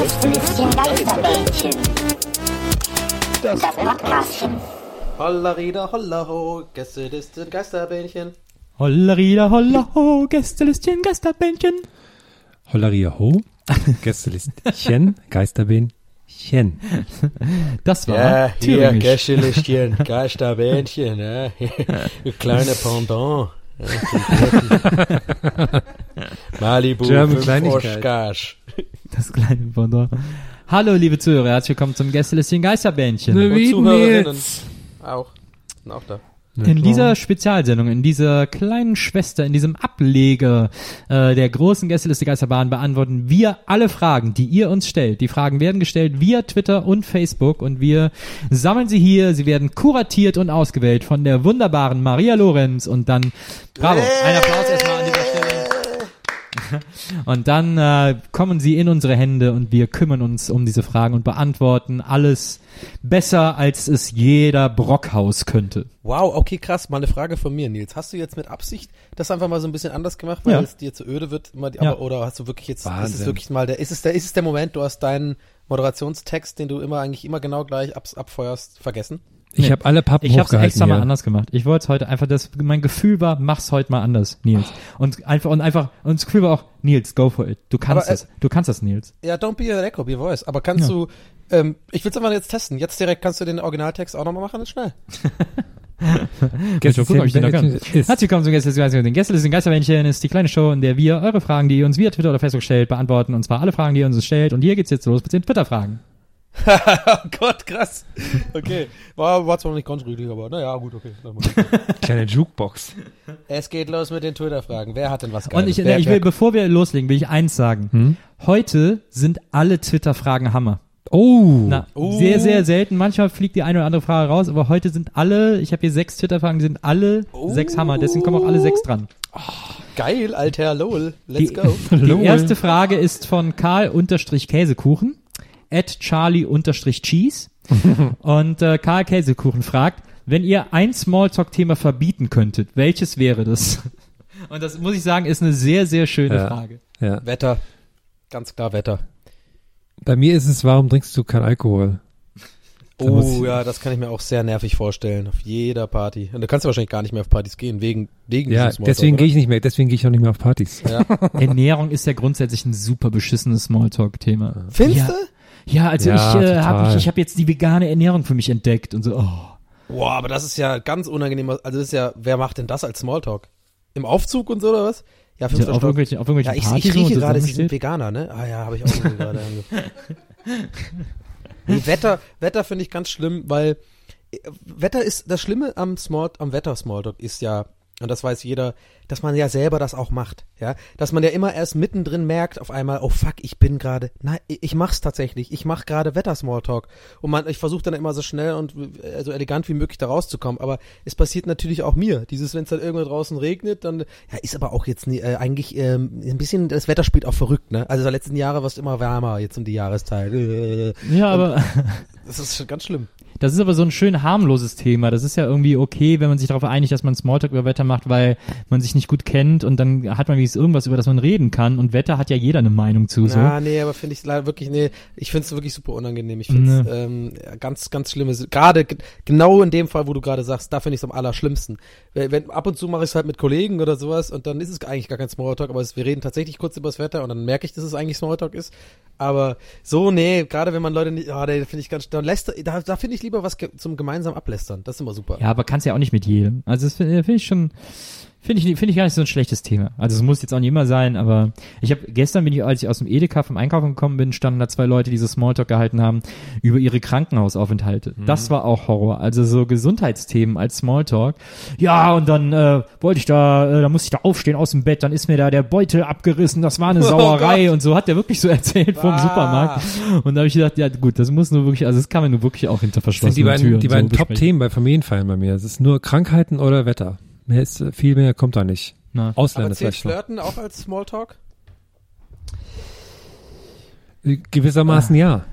Gästelistchen Geisterbällchen. Das Podcastchen. Holla Rieder, holla ho, Gästeliste Geisterbähnchen. Hollerida, holla ho, Gästelistchen, Geisterbändchen. Holleria Ho, Gästelistchen, Geisterbähnchen. Das war Ja, hier. Gästelistchen, Geisterbähnchen, ja. Kleine Pendant. Malibu, German 5 Kleinigkeit. Das kleine Pendant. Hallo, liebe Zuhörer, herzlich willkommen zum Gästelistchen Geisterbändchen. Ne, Und Wie Zuhörerinnen auch. Sind auch da. In dieser Spezialsendung, in dieser kleinen Schwester, in diesem Ableger äh, der großen Gästeliste Geisterbahn beantworten wir alle Fragen, die ihr uns stellt. Die Fragen werden gestellt via Twitter und Facebook und wir sammeln sie hier. Sie werden kuratiert und ausgewählt von der wunderbaren Maria Lorenz und dann, bravo, ein Applaus erstmal. Und dann äh, kommen sie in unsere Hände und wir kümmern uns um diese Fragen und beantworten alles besser, als es jeder Brockhaus könnte. Wow, okay, krass. Mal eine Frage von mir, Nils. Hast du jetzt mit Absicht das einfach mal so ein bisschen anders gemacht, weil Ja. es dir zu öde wird? Immer, die- Ja. aber, oder hast du wirklich jetzt, ist es Wahnsinn. wirklich mal der, ist es der, ist es der Moment, du hast deinen Moderationstext, den du immer eigentlich immer genau gleich ab, abfeuerst, vergessen? Ich habe alle Pappen Ich habe es extra mal anders gemacht. Ich wollte es heute einfach, das, mein Gefühl war, mach's heute mal anders, Nils. Und einfach, und einfach, und das Gefühl war auch, Nils, go for it. Du kannst Aber, das. Du kannst das, Nils. Ja, don't be a record, be a voice. Aber kannst Ja. du, ähm, ich will's einfach jetzt testen. Jetzt direkt kannst du den Originaltext auch nochmal machen, ist schnell. Schon gucken, ob ich den noch kann. Herzlich willkommen zum Gästelisten Den Gästelisten Geistermännchen ist die kleine Show, in der wir eure Fragen, die ihr uns via Twitter oder Facebook stellt, beantworten. Und zwar alle Fragen, die ihr uns stellt. Und hier geht's jetzt los mit den Twitter-Fragen. oh Gott, krass. Okay. War, war zwar noch nicht ganz richtig, aber naja, gut, okay. Kleine Jukebox. es geht los mit den Twitter-Fragen. Wer hat denn was Geiles? Und ich, wer, ich wer, will, bevor wir loslegen, will ich eins sagen. Hm? Heute sind alle Twitter-Fragen Hammer. Oh. Na, Oh. sehr, sehr selten. Manchmal fliegt die eine oder andere Frage raus, aber heute sind alle, ich habe hier sechs Twitter-Fragen, die sind alle Oh. sechs Hammer. Deswegen kommen auch alle sechs dran. Geil, alter LOL. Let's Die, go. die erste Frage ist von Karl-Käsekuchen at Charlie-Cheese. Und äh, Karl Käsekuchen fragt, wenn ihr ein Smalltalk-Thema verbieten könntet, welches wäre das? Und das muss ich sagen, ist eine sehr, sehr schöne Ja. Frage. Ja. Wetter. Ganz klar Wetter. Bei mir ist es, warum trinkst du kein Alkohol? Da muss Oh ja, das kann ich mir auch sehr nervig vorstellen. Auf jeder Party. Und da kannst du wahrscheinlich gar nicht mehr auf Partys gehen, wegen, wegen Ja, deswegen gehe ich nicht mehr, deswegen gehe ich auch nicht mehr auf Partys. Ja. Ernährung ist ja grundsätzlich ein super beschissenes Smalltalk-Thema. Findest Ja. du? Ja, also Ja, ich äh, habe ich, ich hab jetzt die vegane Ernährung für mich entdeckt und so. Oh. Boah, aber das ist ja ganz unangenehm. Also das ist ja, wer macht denn das als Smalltalk? Im Aufzug und so oder was? Ja, Ja, fünfter auf Stock. irgendwelchen, auf irgendwelchen Ja, ich, Partys ich rieche gerade, sie sind. Veganer, ne? Ah ja, habe ich auch gerade. nee, Wetter, Wetter finde ich ganz schlimm, weil äh, Wetter ist, das Schlimme am Small, am Wetter Smalltalk ist ja, und das weiß jeder, dass man ja selber das auch macht, ja, dass man ja immer erst mittendrin merkt, auf einmal, oh fuck, ich bin gerade, nein, ich mach's tatsächlich, ich mach gerade Wetter Smalltalk und man, ich versuche dann immer so schnell und äh, so elegant wie möglich da rauszukommen, aber es passiert natürlich auch mir, dieses, wenn es dann irgendwo draußen regnet, dann, ja, ist aber auch jetzt nie, äh, eigentlich ähm, ein bisschen, das Wetter spielt auch verrückt, ne, also die letzten Jahre war es immer wärmer, jetzt um die Jahreszeit, äh, Ja, aber das ist schon ganz schlimm. Das ist aber so ein schön harmloses Thema. Das ist ja irgendwie okay, wenn man sich darauf einigt, dass man Smalltalk über Wetter macht, weil man sich nicht gut kennt und dann hat man wenigstens irgendwas, über das man reden kann. Und Wetter hat ja jeder eine Meinung zu. So. Ja, nee, aber finde ich leider wirklich, nee, ich finde es wirklich super unangenehm. Ich finde es ähm, ganz, ganz schlimme, gerade genau in dem Fall, wo du gerade sagst, da finde ich es am allerschlimmsten. Wenn, wenn, ab und zu mache ich es halt mit Kollegen oder sowas und dann ist es eigentlich gar kein Smalltalk, aber es, wir reden tatsächlich kurz über das Wetter und dann merke ich, dass es eigentlich Smalltalk ist. Aber so, nee, gerade wenn man Leute nicht, ah, nee, finde ich ganz, dann lässt, da, da finde ich lieber was ge zum gemeinsam ablästern. Das ist immer super. Ja, aber kannst ja auch nicht mit jedem. Also das finde find ich schon, finde ich, finde ich gar nicht so ein schlechtes Thema. Also es muss jetzt auch nicht immer sein, aber ich habe gestern bin ich, als ich aus dem Edeka vom Einkaufen gekommen bin, standen da zwei Leute, die so Smalltalk gehalten haben über ihre Krankenhausaufenthalte. Das war auch Horror. Also so Gesundheitsthemen als Smalltalk. Ja, und dann äh, wollte ich da, äh, da musste ich da aufstehen aus dem Bett, dann ist mir da der Beutel abgerissen, das war eine Sauerei und so hat der wirklich so erzählt vom Ah. Supermarkt. Und da habe ich gedacht, ja gut, das muss nur wirklich, also das kann man nur wirklich auch hinter Das sind verschlossenen die beiden, Türen die so beiden besprechen. Top-Themen bei Familienfeiern bei mir. Es ist nur Krankheiten oder Wetter. Mehr ist, äh, viel mehr kommt da nicht. Na. Ausländer aber zählt vielleicht noch. Flirten auch als Smalltalk? Äh, Gewissermaßen ja.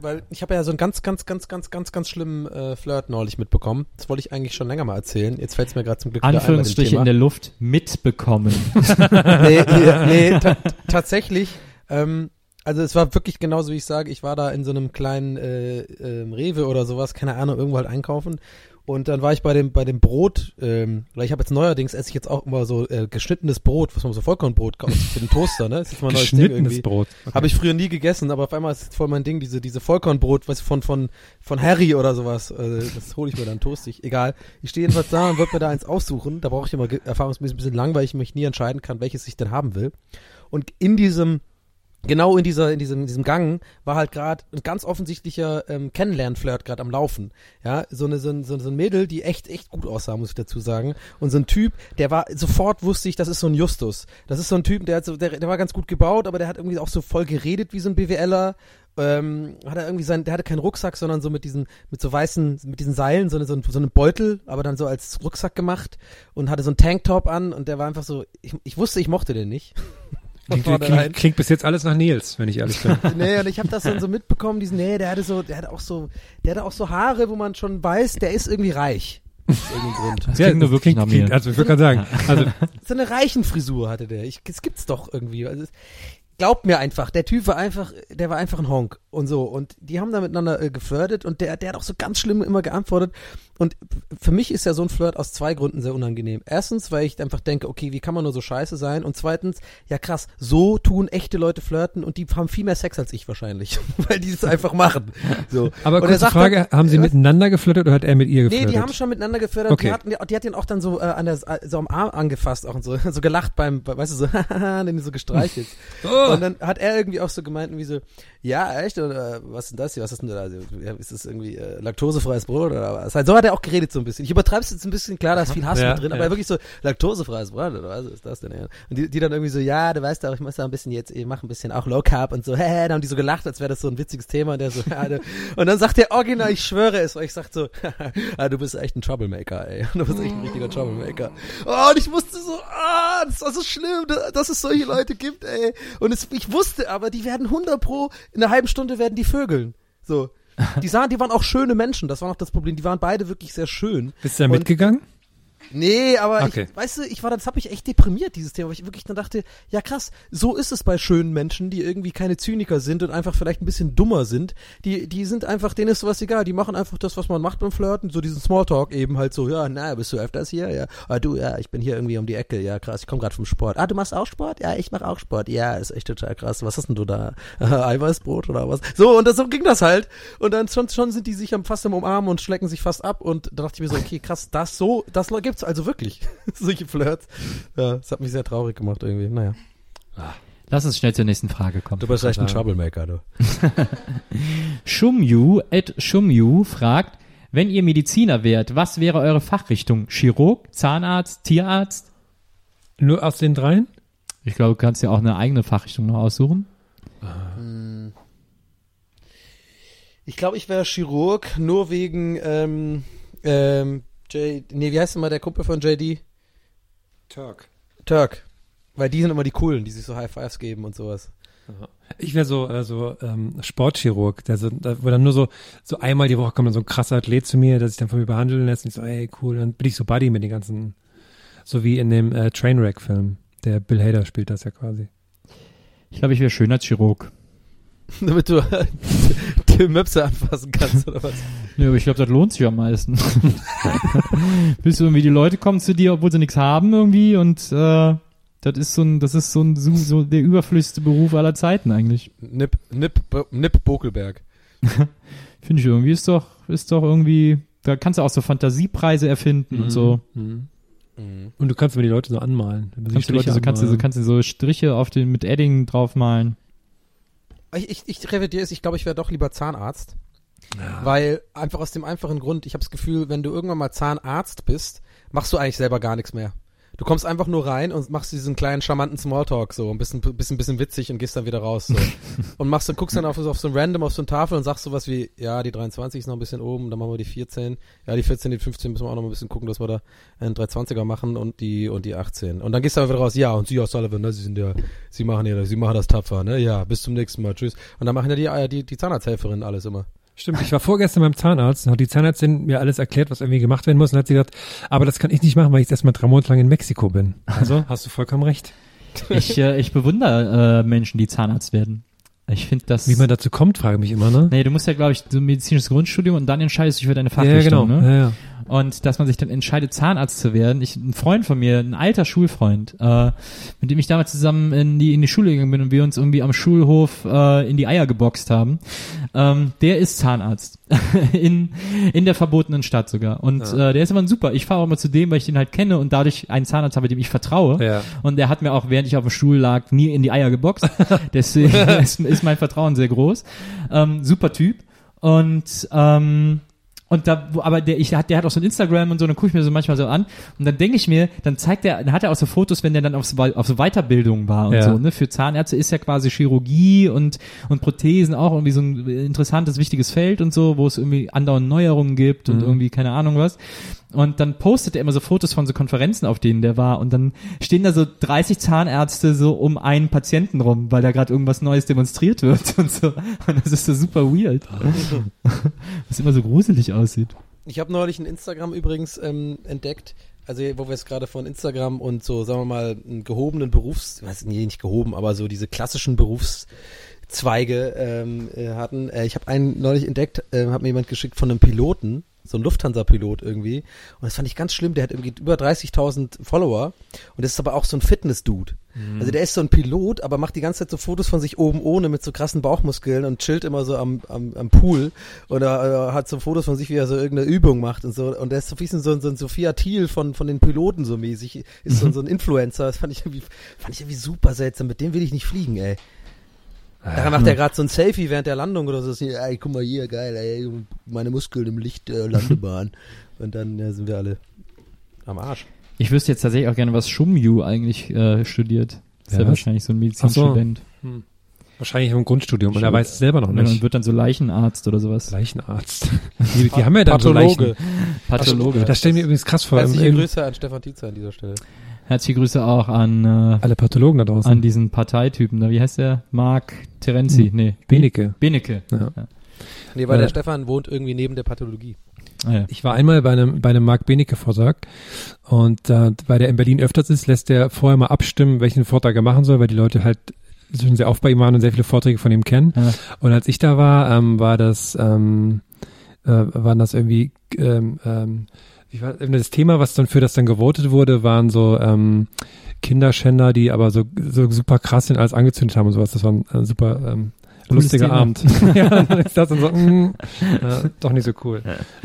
Weil ich habe ja so einen ganz, ganz, ganz, ganz, ganz, ganz schlimmen äh, Flirt neulich mitbekommen. Das wollte ich eigentlich schon länger mal erzählen. Jetzt fällt es mir gerade zum Glück ein Anführungsstriche in der Luft mitbekommen. nee, nee, nee ta tatsächlich. Ähm, also es war wirklich genauso, wie ich sage. Ich war da in so einem kleinen äh, ähm, Rewe oder sowas, keine Ahnung, irgendwo halt einkaufen. Und dann war ich bei dem bei dem Brot, ähm, weil ich habe jetzt neuerdings esse ich jetzt auch immer so äh, geschnittenes Brot, was man so Vollkornbrot kauft für den Toaster, ne? Das ist jetzt mal ein neues Ding Geschnittenes irgendwie. Brot. Okay. Habe ich früher nie gegessen, aber auf einmal ist es voll mein Ding, diese, diese Vollkornbrot, was von, von, von Harry oder sowas. Äh, das hole ich mir dann toastig. Egal. Ich stehe jedenfalls da und würde mir da eins aussuchen. Da brauche ich immer erfahrungsmäßig ein bisschen lang, weil ich mich nie entscheiden kann, welches ich denn haben will. Und in diesem, genau in dieser, in diesem, in diesem Gang war halt gerade ein ganz offensichtlicher ähm, Kennenlern-Flirt gerade am Laufen. Ja, so eine, so, ein, so, ein Mädel, die echt, echt gut aussah, muss ich dazu sagen. Und so ein Typ, der war, sofort wusste ich, das ist so ein Justus. Das ist so ein Typ, der hat so, der, der war ganz gut gebaut, aber der hat irgendwie auch so voll geredet wie so ein BWLer. Ähm, hat er irgendwie sein, der hatte keinen Rucksack, sondern so mit diesen, mit so weißen, mit diesen Seilen, so, eine, so, ein, so einen Beutel, aber dann so als Rucksack gemacht und hatte so einen Tanktop an und der war einfach so, ich, ich wusste, ich mochte den nicht. Klingt, klingt, klingt bis jetzt alles nach Nils, wenn ich ehrlich bin. Nee, und ich habe das dann so mitbekommen, diesen, nee, der hatte so, der hatte auch so, der hatte auch so Haare, wo man schon weiß, der ist irgendwie reich. Aus irgendeinem Grund. Das klingt nur wirklich nach mir. also ich würde gerade sagen, also So eine reichen Frisur hatte der. Ich, das gibt's doch irgendwie. Also, es- glaubt mir einfach, der Typ war einfach, der war einfach ein Honk und so. Und die haben da miteinander äh, geflirtet und der, der hat auch so ganz schlimm immer geantwortet. Und für mich ist ja so ein Flirt aus zwei Gründen sehr unangenehm. Erstens, weil ich einfach denke, okay, wie kann man nur so scheiße sein? Und zweitens, ja krass, so tun echte Leute flirten und die haben viel mehr Sex als ich wahrscheinlich, weil die es einfach machen. So. aber Und kurze Frage, dann- haben sie was? miteinander geflirtet oder hat er mit ihr Nee, geflirtet? die haben schon miteinander gefördert. Okay. Die, hatten, die, die hat ihn auch dann so, äh, an der, so am Arm angefasst auch und so, so gelacht beim, bei- weißt du, so, den so gestreichelt. Oh. Und dann hat er irgendwie auch so gemeint, wie so, ja, echt, oder was ist denn das hier, was ist denn da, also, ist das irgendwie äh, laktosefreies Brot oder was? Halt, so hat er auch geredet so ein bisschen. Ich übertreib's jetzt ein bisschen, klar, da ist viel Hass Ja, mit drin, aber ja. wirklich so, laktosefreies Brot oder was ist das denn? Ja? Und die, die dann irgendwie so, ja, du weißt auch, ich muss da ein bisschen jetzt, ich mache ein bisschen auch Low Carb und so, hä, da haben die so gelacht, als wäre das so ein witziges Thema und der so, ja, du, und dann sagt der Original, ich schwöre es, weil ich sag so, ah, du bist echt ein Troublemaker, ey. Du bist echt ein richtiger Troublemaker. Oh, und ich wusste so, ah, das war so schlimm, da- dass es solche Leute gibt, ey. Und es, ich wusste aber, die werden 100 pro, in einer halben Stunde werden die Vögeln. So. Die sahen, die waren auch schöne Menschen, das war noch das Problem. Die waren beide wirklich sehr schön. Bist du da mitgegangen? Nee, aber Okay. ich, weißt du, ich war, das habe ich echt deprimiert, dieses Thema, weil ich wirklich dann dachte, ja krass, so ist es bei schönen Menschen, die irgendwie keine Zyniker sind und einfach vielleicht ein bisschen dummer sind. Die, die sind einfach, denen ist sowas egal, die machen einfach das, was man macht beim Flirten, so diesen Smalltalk eben halt so, ja, na, bist du öfters hier? Ja, ah, du, ja, ich bin hier irgendwie um die Ecke, ja, krass, ich komme gerade vom Sport. Ah, du machst auch Sport? Ja, ich mache auch Sport. Ja, ist echt total krass. Was hast denn du da? Eiweißbrot oder was? So, und das, so ging das halt. Und dann schon, schon sind die sich am, fast im Umarmen und schlecken sich fast ab und da dachte ich mir so, okay, krass, das so, das gibt's also wirklich. Solche Flirts. Ja, das hat mich sehr traurig gemacht irgendwie. Naja. Lass uns schnell zur nächsten Frage kommen. Du bist echt ein. Troublemaker, du. Shumyu, at Shumyu fragt, wenn ihr Mediziner wärt, was wäre eure Fachrichtung? Chirurg, Zahnarzt, Tierarzt? Nur aus den dreien? Ich glaube, du kannst ja auch eine eigene Fachrichtung noch aussuchen. Ich glaube, ich wäre Chirurg, nur wegen, ähm, ähm, J, nee, wie heißt denn mal der Kumpel von JD? Turk. Turk. Weil die sind immer die coolen, die sich so High Fives geben und sowas. Ich wäre so, äh, so ähm, Sportchirurg, der so, da, wo dann nur so, so einmal die Woche kommt dann so ein krasser Athlet zu mir, der sich dann von mir behandeln lässt und ich so, ey, cool, dann bin ich so Buddy mit den ganzen, so wie in dem äh, Trainwreck-Film. Der Bill Hader spielt das ja quasi. Ich glaube, ich wäre schön als Chirurg. Damit du Tim Möpse anfassen kannst, oder was? Ja, aber ich glaube, das lohnt sich am meisten. Bis irgendwie die Leute kommen zu dir, obwohl sie nichts haben irgendwie und äh, das ist so ein, das ist so ein so, so der überflüssigste Beruf aller Zeiten eigentlich. Nip, Nip, Nip Bokelberg. Finde ich irgendwie ist doch ist doch irgendwie da kannst du auch so Fantasiepreise erfinden und so. Mhm. Und du kannst mir die Leute so anmalen. Kannst du, Leute, so, kannst du so kannst du so Striche auf den mit Edding draufmalen. Ich, ich, ich revidiere es, ich glaube, ich wäre doch lieber Zahnarzt. Weil einfach aus dem einfachen Grund, ich habe das Gefühl, wenn du irgendwann mal Zahnarzt bist, machst du eigentlich selber gar nichts mehr. Du kommst einfach nur rein und machst diesen kleinen charmanten Smalltalk so, ein bisschen, bisschen, bisschen witzig und gehst dann wieder raus so. und machst dann, guckst dann auf, auf so ein Random auf so eine Tafel und sagst sowas wie, ja, die 23 ist noch ein bisschen oben, dann machen wir die 14, ja, die 14, die 15 müssen wir auch noch mal ein bisschen gucken, dass wir da einen 320er machen und die, und die 18. Und dann gehst du wieder raus, ja, und Sie aus Sullivan, ne, Sie sind ja, Sie machen ja, Sie machen das tapfer, ne, ja, bis zum nächsten Mal, tschüss. Und dann machen ja die, äh, die, die Zahnarzthelferinnen alles immer. Stimmt, ich war vorgestern beim Zahnarzt und hat die Zahnärztin mir alles erklärt, was irgendwie gemacht werden muss und hat sie gesagt, aber das kann ich nicht machen, weil ich jetzt erstmal drei Monate lang in Mexiko bin. Also hast du vollkommen recht. Ich, äh, ich bewundere äh, Menschen, die Zahnarzt werden. Ich finde das. Wie man dazu kommt, frage mich immer, ne? Nee, du musst ja, glaube ich, so ein medizinisches Grundstudium und dann entscheidest du dich für deine ja, Fachrichtung, genau. ne? Ja, ja. Und dass man sich dann entscheidet, Zahnarzt zu werden. Ich, ein Freund von mir, ein alter Schulfreund, äh, mit dem ich damals zusammen in die, in die Schule gegangen bin und wir uns irgendwie am Schulhof äh, in die Eier geboxt haben, ähm, der ist Zahnarzt. in, in der verbotenen Stadt sogar. Und äh, der ist immer ein super. Ich fahre auch immer zu dem, weil ich den halt kenne und dadurch einen Zahnarzt habe, dem ich vertraue. Ja. Und der hat mir auch, während ich auf dem Stuhl lag, nie in die Eier geboxt. Deswegen ist, ist mein Vertrauen sehr groß. Ähm, super Typ. Und ähm, und da, wo- aber der, ich, der hat, auch so ein Instagram und so, dann gucke ich mir so manchmal so an und dann denke ich mir, dann zeigt er, dann hat er auch so Fotos, wenn der dann auf so, auf so Weiterbildung war und Ja. so, ne? Für Zahnärzte ist ja quasi Chirurgie und, und Prothesen auch irgendwie so ein interessantes, wichtiges Feld und so, wo es irgendwie andauernd Neuerungen gibt und irgendwie keine Ahnung was. Und dann postet er immer so Fotos von so Konferenzen, auf denen der war. Und dann stehen da so 30 Zahnärzte so um einen Patienten rum, weil da gerade irgendwas Neues demonstriert wird und so. Und das ist so super weird. Was immer so gruselig aussieht. Ich habe neulich ein Instagram übrigens ähm, entdeckt, also wo wir es gerade von Instagram und so, sagen wir mal, gehobenen Berufs, weiß nee, nicht gehoben, aber so diese klassischen Berufszweige ähm, äh, hatten. Äh, ich habe einen neulich entdeckt, äh, hat mir jemand geschickt von einem Piloten, so ein Lufthansa-Pilot irgendwie. Und das fand ich ganz schlimm. Der hat irgendwie über 30.000 Follower. Und das ist aber auch so ein Fitness-Dude. Also der ist so ein Pilot, aber macht die ganze Zeit so Fotos von sich oben ohne mit so krassen Bauchmuskeln und chillt immer so am, am, am Pool. Oder äh, hat so Fotos von sich, wie er so irgendeine Übung macht und so. Und der ist so ein bisschen so, ein- so ein Sophia Thiel von, von den Piloten so mäßig. Ist so, so ein Influencer. Das fand ich irgendwie, fand ich irgendwie super seltsam. Mit dem will ich nicht fliegen, ey. Da macht er gerade so ein Selfie während der Landung oder so. Ey, guck mal hier, geil, ey, meine Muskeln im Licht äh, Landebahn. Und dann ja, sind wir alle am Arsch. Ich wüsste jetzt tatsächlich auch gerne, was Shumyu eigentlich äh, studiert. Ist ja, was? wahrscheinlich so ein Medizinstudent. Wahrscheinlich im Grundstudium und er weiß es selber noch Und nicht. wird dann so Leichenarzt oder sowas. Leichenarzt. Die, die haben ja dann so Pathologe. Leichen. Pathologe. Das stellen wir übrigens krass vor. Herzliche Grüße an Stefan Tietzer an dieser Stelle. Herzliche Grüße auch an, äh, alle Pathologen da draußen. an diesen Parteitypen da. Wie heißt der? Mark Terenzi. Nee. Benecke. Benecke. Ja. Nee, weil Äh, der Stefan wohnt irgendwie neben der Pathologie. Ah, ja. Ich war einmal bei einem, bei einem Marc Benecke Vortrag und äh, weil der in Berlin öfters ist, lässt er vorher mal abstimmen, welchen Vortrag er machen soll, weil die Leute halt schon sehr oft bei ihm waren und sehr viele Vorträge von ihm kennen. Ja. Und als ich da war, ähm, war das, ähm, äh, waren das irgendwie, ähm, ähm, wie war das Thema, was dann für das dann gewotet wurde, waren so ähm, Kinderschänder, die aber so, so super krass sind, alles angezündet haben und sowas. Das war ein, ein super ähm, lustiger Thema. Abend. ja, das dann so, mm, ja, doch nicht so cool.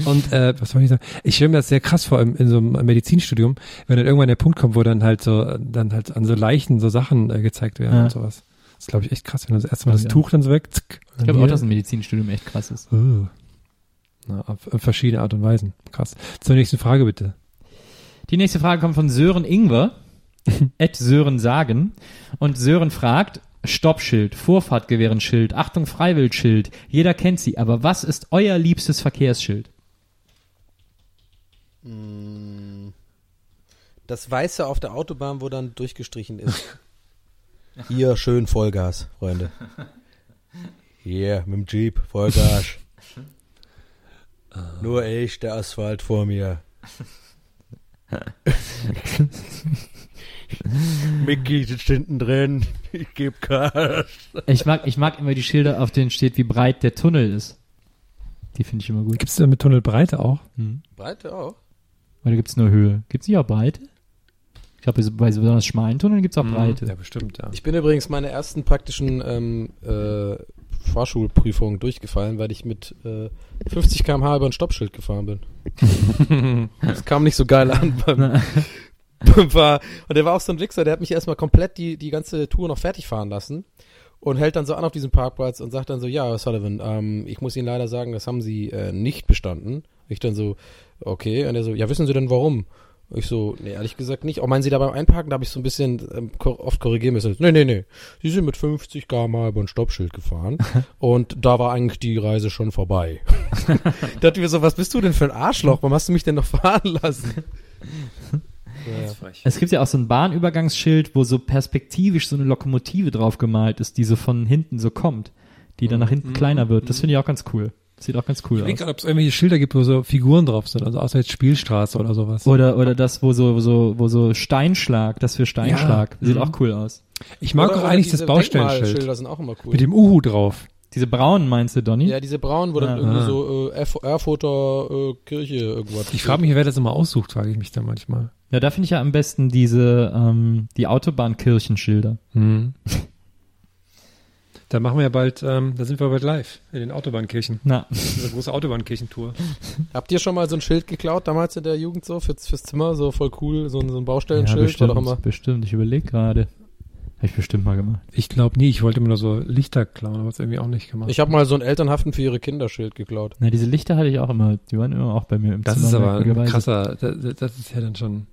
Und äh, was soll ich sagen? Ich stelle mir das sehr krass vor im, in so einem Medizinstudium, wenn dann irgendwann der Punkt kommt, wo dann halt so, dann halt an so Leichen so Sachen äh, gezeigt werden Ja. und sowas. Das ist, glaube ich, echt krass, wenn du das erste Mal das Ja. Tuch dann so weg. Zick, Ich glaube auch, dass ein Medizinstudium echt krass ist. Uh. Na, auf, auf verschiedene Art und Weisen. Krass. Zur nächsten Frage bitte. Die nächste Frage kommt von Sören Ingwer, at Sören Sagen. Und Sören fragt, Stoppschild, Vorfahrtgewehrenschild, Achtung Freiwildschild, jeder kennt sie, aber was ist euer liebstes Verkehrsschild? Das Weiße auf der Autobahn, wo dann durchgestrichen ist. Hier schön Vollgas, Freunde. Hier mit dem Jeep, Vollgas. Nur ich, der Asphalt vor mir. Mickey sitzt hinten drin. Ich geb Gas. Ich mag, ich mag immer die Schilder, auf denen steht, wie breit der Tunnel ist. Die finde ich immer gut. Gibt es da mit Tunnelbreite auch? Hm. Breite auch. Oder gibt es nur Höhe? Gibt es nicht auch Breite? Ich glaube, bei so besonders schmalen Tunneln gibt es auch Breite. Ja, bestimmt, ja. Ich bin übrigens meine ersten praktischen ähm, äh, Fahrschulprüfungen durchgefallen, weil ich mit äh, 50 km/h über ein Stoppschild gefahren bin. das kam nicht so geil an beim, war, und der war auch so ein Wichser, der hat mich erstmal komplett die, die ganze Tour noch fertig fahren lassen und hält dann so an auf diesem Parkplatz und sagt dann so, ja, Sullivan, ähm, ich muss Ihnen leider sagen, das haben Sie äh, nicht bestanden. Ich dann so, okay, und er so, ja, wissen Sie denn warum? Ich so, nee, ehrlich gesagt nicht. Auch meinen Sie da beim Einparken, da habe ich so ein bisschen ähm, kor oft korrigieren müssen. Nee, nee, nee. Sie sind mit 50 km über ein Stoppschild gefahren und da war eigentlich die Reise schon vorbei. da dachte ich mir so, was bist du denn für ein Arschloch? Warum hast du mich denn noch fahren lassen? Ja. Es gibt ja auch so ein Bahnübergangsschild, wo so perspektivisch so eine Lokomotive drauf gemalt ist, die so von hinten so kommt, die dann nach hinten kleiner wird. Das finde ich auch ganz cool. Sieht auch ganz cool Ich aus. denke gerade, ob es irgendwelche Schilder gibt, wo so Figuren drauf sind, also außer jetzt Spielstraße oder sowas. Oder, oder das, wo so, wo so, wo so Steinschlag, das für Steinschlag. Ja. Sieht Mhm. auch cool aus. Ich mag Oder- auch oder eigentlich diese das Baustellenschild sind auch immer cool. mit dem Uhu drauf. Diese braunen meinst du, Donny? Ja, diese braunen, wo dann Ja. irgendwie Ah. so äh, Erf- Erfurter äh, Kirche irgendwas. Ich frage mich, wer das immer aussucht, frage ich mich dann manchmal. Ja, da finde ich ja am besten diese, ähm, die Autobahnkirchenschilder. Hm. Da machen wir ja bald, ähm, da sind wir bald live in den Autobahnkirchen. Na, Diese große Autobahnkirchentour. Habt ihr schon mal so ein Schild geklaut damals in der Jugend so fürs, fürs Zimmer, so voll cool, so ein, so ein ja, Baustellenschild? war bestimmt, doch immer. bestimmt. Ich überlege gerade. Habe ich bestimmt mal gemacht. Ich glaube nie, ich wollte immer nur so Lichter klauen, aber es irgendwie auch nicht gemacht. Ich habe mal so ein Elternhaften für ihre Kinderschild geklaut. Na, diese Lichter hatte ich auch immer. Die waren immer auch bei mir im das Zimmer. ist aber ein krasser, das, das ist ja dann schon,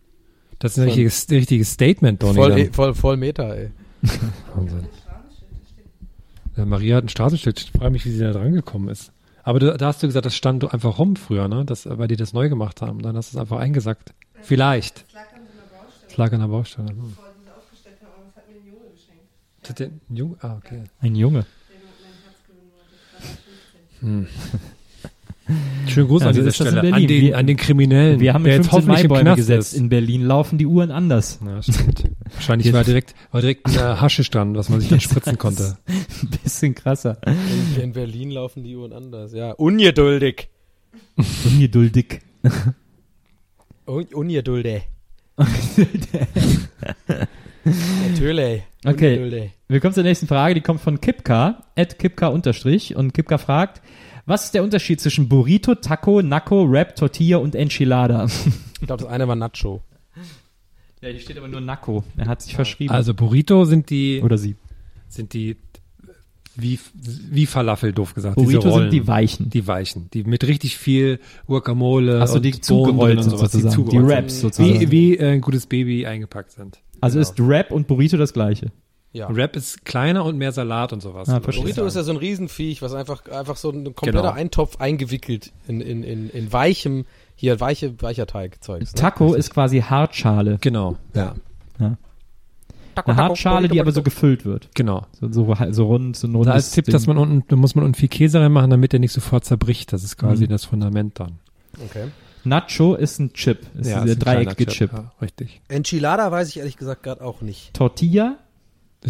das ist ein richtiges, richtiges Statement, Donny. Voll, eh- voll, voll Meter, ey. Wahnsinn. Ja, Maria hat ein Straßenschild. Ich frage mich, wie sie da dran gekommen ist. Aber du, da hast du gesagt, das stand einfach rum früher, ne? Das, weil die das neu gemacht haben. Dann hast du es einfach eingesackt. Vielleicht. Es lag an der Baustelle. Hm. Das hat den Jung, ah, okay. Ein Junge. Schönen Gruß Ja, an so dieser ist das in Stelle. An Berlin. den, Wir- an den Kriminellen. Wir haben der mit jetzt 15 hoffentlich im Maibäume Knast gesetzt. ist. In Berlin laufen die Uhren anders. Ja, stimmt. Wahrscheinlich war direkt, war direkt ein äh, Haschisch dran, was man sich dann spritzen konnte. Ein bisschen krasser. In, in Berlin laufen die Uhren anders, ja. Ungeduldig. Ungeduldig. Un ungeduldig. Natürlich. Okay. Ungeduldig. Wir kommen zur nächsten Frage, die kommt von Kipka, at Kipka unterstrich und Kipka fragt, was ist der Unterschied zwischen Burrito, Taco, Naco, Wrap, Tortilla und Enchilada? Ich glaube, das eine war Nacho. Ja, hier steht aber nur Naco. Er hat sich verschrieben. Also Burrito sind die, Oder sie. sind die, wie, wie Falafel, doof gesagt. Burrito sind die Weichen. Die weichen, die mit richtig viel Guacamole Achso, die und zugerollt und sowas, sozusagen. Die, zugerollt Wraps sozusagen. Wie, wie äh, ein gutes Baby eingepackt sind. also Genau. ist Wrap und Burrito das gleiche. Ja. Wrap ist kleiner und mehr Salat und sowas. Ah. Burrito ist ja so ein Riesenviech, was einfach, einfach so ein kompletter Genau. Eintopf eingewickelt in, in, in, in weichem, hier weiche, weicher Teigzeugs. Ne? Taco ist quasi Hartschale. Genau, ja, Taco, Eine Taco, Hartschale, die Burrito, aber so gefüllt wird. genau. So, so, so rund, so ein Da rundes als Tipp, Ding. dass man unten, da muss man unten viel Käse reinmachen, damit der nicht sofort zerbricht. Das ist quasi Mhm. das Fundament dann. Okay. Nacho ist ein Chip. Ist Ja, dieser ist ein dreieckige Chip. Ja, richtig. Enchilada weiß ich ehrlich gesagt gerade auch nicht. Tortilla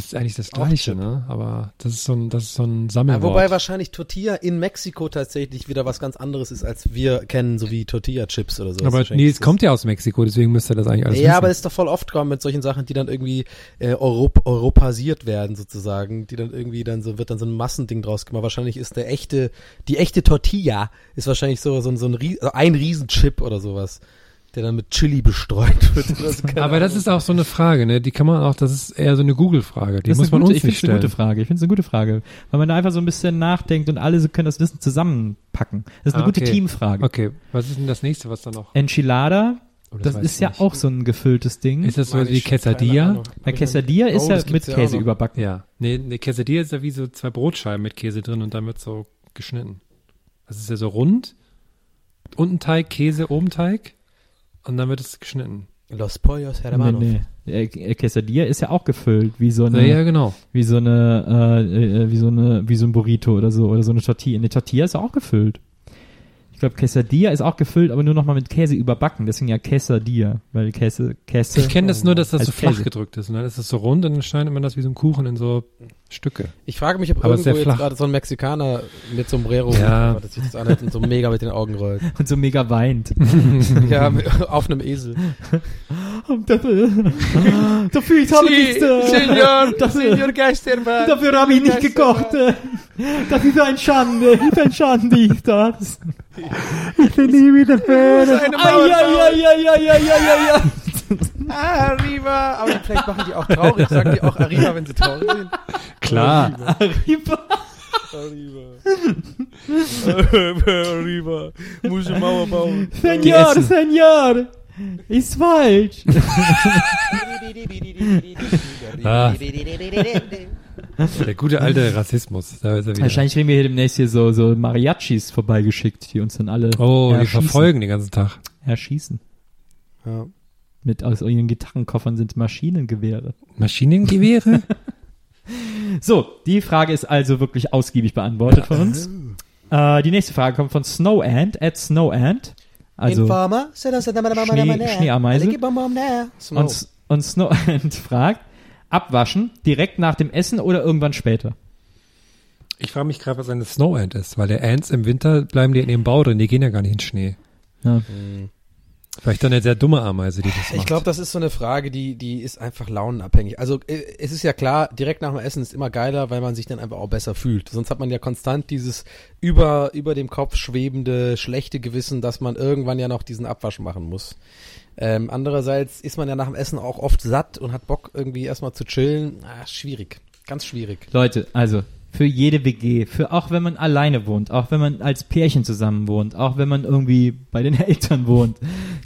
ist eigentlich das Gleiche, ne? Aber das ist so ein, das ist so ein Ja, Sammelwort. wobei wahrscheinlich Tortilla in Mexiko tatsächlich wieder was ganz anderes ist, als wir kennen, so wie Tortilla-Chips oder so. aber nee, es kommt ja aus Mexiko, deswegen müsste das eigentlich alles Ja, wissen. aber es ist doch voll oft kommen mit solchen Sachen, die dann irgendwie äh, Europ europasiert werden sozusagen, die dann irgendwie dann so wird dann so ein Massending draus gemacht. Wahrscheinlich ist der echte, die echte Tortilla ist wahrscheinlich so so, ein- so ein, also ein Riesenchip oder sowas, der dann mit Chili bestreut wird. keine Aber das ist auch so eine Frage, ne? Die kann man auch, das ist eher so eine Google-Frage. Die Das muss man gute, uns ich finde nicht es eine stellen. gute Frage. Ich finde es eine gute Frage. Weil man da einfach so ein bisschen nachdenkt und alle so können das Wissen zusammenpacken. Das ist eine Ah, gute okay. Teamfrage. Okay, was ist denn das nächste, was da noch? Enchilada, Oh, das weiß ist ja nicht. auch so ein gefülltes Ding. Ist das so Meine wie Quesadilla? Bei Quesadilla ist Oh, ja das mit ja Käse überbacken. Ja. Nee, eine Quesadilla ist ja wie so zwei Brotscheiben mit Käse drin und dann wird so geschnitten. Das ist ja so rund. Unten Teig, Käse, oben Teig. Und dann wird es geschnitten. Los Pollos Nee, Hermanos. nee. äh, äh, Quesadilla ist ja auch gefüllt, wie so eine, Ja, ja, genau. wie so eine, äh, äh, wie so eine, wie so ein Burrito oder so, oder so eine Tortilla. Eine Tortilla ist auch gefüllt. Ich glaube, Quesadilla ist auch gefüllt, aber nur nochmal mit Käse überbacken. Deswegen ja Quesadilla, weil Käse, Käse. Ich kenne das nur, dass das so flach Käse. gedrückt ist. Und dann ist es so rund und dann schneidet man das wie so ein Kuchen in so Stücke. Ich frage mich, ob Aber irgendwo jetzt gerade so ein Mexikaner mit Sombrero, Ja. dass sich das anhört und so mega mit den Augen rollt. Und so mega weint. ja, auf einem Esel. dafür, ich habe nichts, äh, dafür, Geisterbahn. dafür habe ich nicht gekocht. Das ist ein Schande, ist ein Schande, ist das. Ich bin nie wieder Fan. Eieieiei. Arriva. Aber vielleicht machen die auch traurig. Sagen die auch Arriva, wenn sie traurig sind? Klar. Arriva. Arriva. Muss eine Mauer bauen. Senor, Senor. Ist falsch. Ah. Der gute alte Rassismus. Da ist er wieder. Wahrscheinlich kriegen wir hier demnächst hier so, so Mariachis vorbeigeschickt, die uns dann alle Oh, die verfolgen den ganzen Tag. erschießen. Ja. Mit aus ihren Gitarrenkoffern sind Maschinengewehre. Maschinengewehre? So, die Frage ist also wirklich ausgiebig beantwortet von uns. Äh, die nächste Frage kommt von Snowant at Snowant. Also Informer. Schnee- Schneeameise. Snow. und, und Snowant fragt, abwaschen direkt nach dem Essen oder irgendwann später? Ich frage mich gerade, was eine Snow Ant ist, weil der Ants im Winter bleiben die in ihrem Bau drin, die gehen ja gar nicht in den Schnee. Ja. Vielleicht dann eine sehr dumme Ameise, die das macht. Ich glaube, das ist so eine Frage, die, die ist einfach launenabhängig. Also äh, es ist ja klar, direkt nach dem Essen ist immer geiler, weil man sich dann einfach auch besser fühlt. Sonst hat man ja konstant dieses über, über dem Kopf schwebende, schlechte Gewissen, dass man irgendwann ja noch diesen Abwasch machen muss. Ähm, andererseits ist man ja nach dem Essen auch oft satt und hat Bock irgendwie erstmal zu chillen. Ah, schwierig. Ganz schwierig. Leute, also für jede WG, für auch wenn man alleine wohnt, auch wenn man als Pärchen zusammen wohnt, auch wenn man irgendwie bei den Eltern wohnt,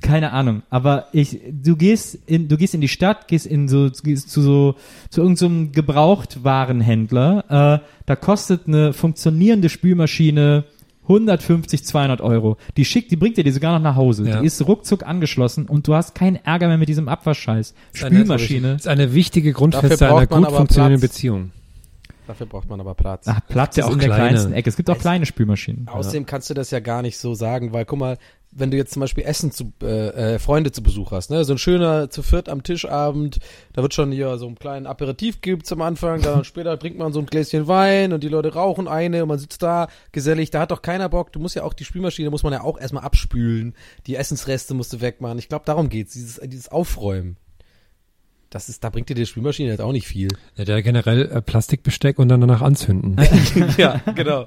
keine Ahnung. Aber ich, du gehst in, du gehst in die Stadt, gehst in so, gehst zu so, zu irgendeinem Gebrauchtwarenhändler, äh, da kostet eine funktionierende Spülmaschine 150, 200 Euro. Die schickt, die bringt dir die sogar noch nach Hause. Ja. Die ist ruckzuck angeschlossen und du hast keinen Ärger mehr mit diesem Abwaschscheiß. Spülmaschine. ist eine wichtige Grundfeste einer gut funktionierenden Platz. Beziehung. Dafür braucht man aber Platz. Ach, Platz ja ist auch in der kleine. kleinsten Ecke. Es gibt auch kleine Spülmaschinen. Außerdem kannst du das ja gar nicht so sagen, weil guck mal, wenn du jetzt zum Beispiel Essen zu äh, äh, Freunde zu Besuch hast, ne, so ein schöner zu viert am Tischabend, da wird schon hier so einen kleinen Aperitif gibt's am Anfang, dann später trinkt man so ein Gläschen Wein und die Leute rauchen eine und man sitzt da gesellig, da hat doch keiner Bock, du musst ja auch die Spülmaschine muss man ja auch erstmal abspülen, die Essensreste musst du wegmachen. Ich glaube, darum geht's, dieses dieses Aufräumen. Das ist, da bringt dir die Spülmaschine jetzt auch nicht viel. Ja, der generell äh, Plastikbesteck und dann danach anzünden. ja, genau.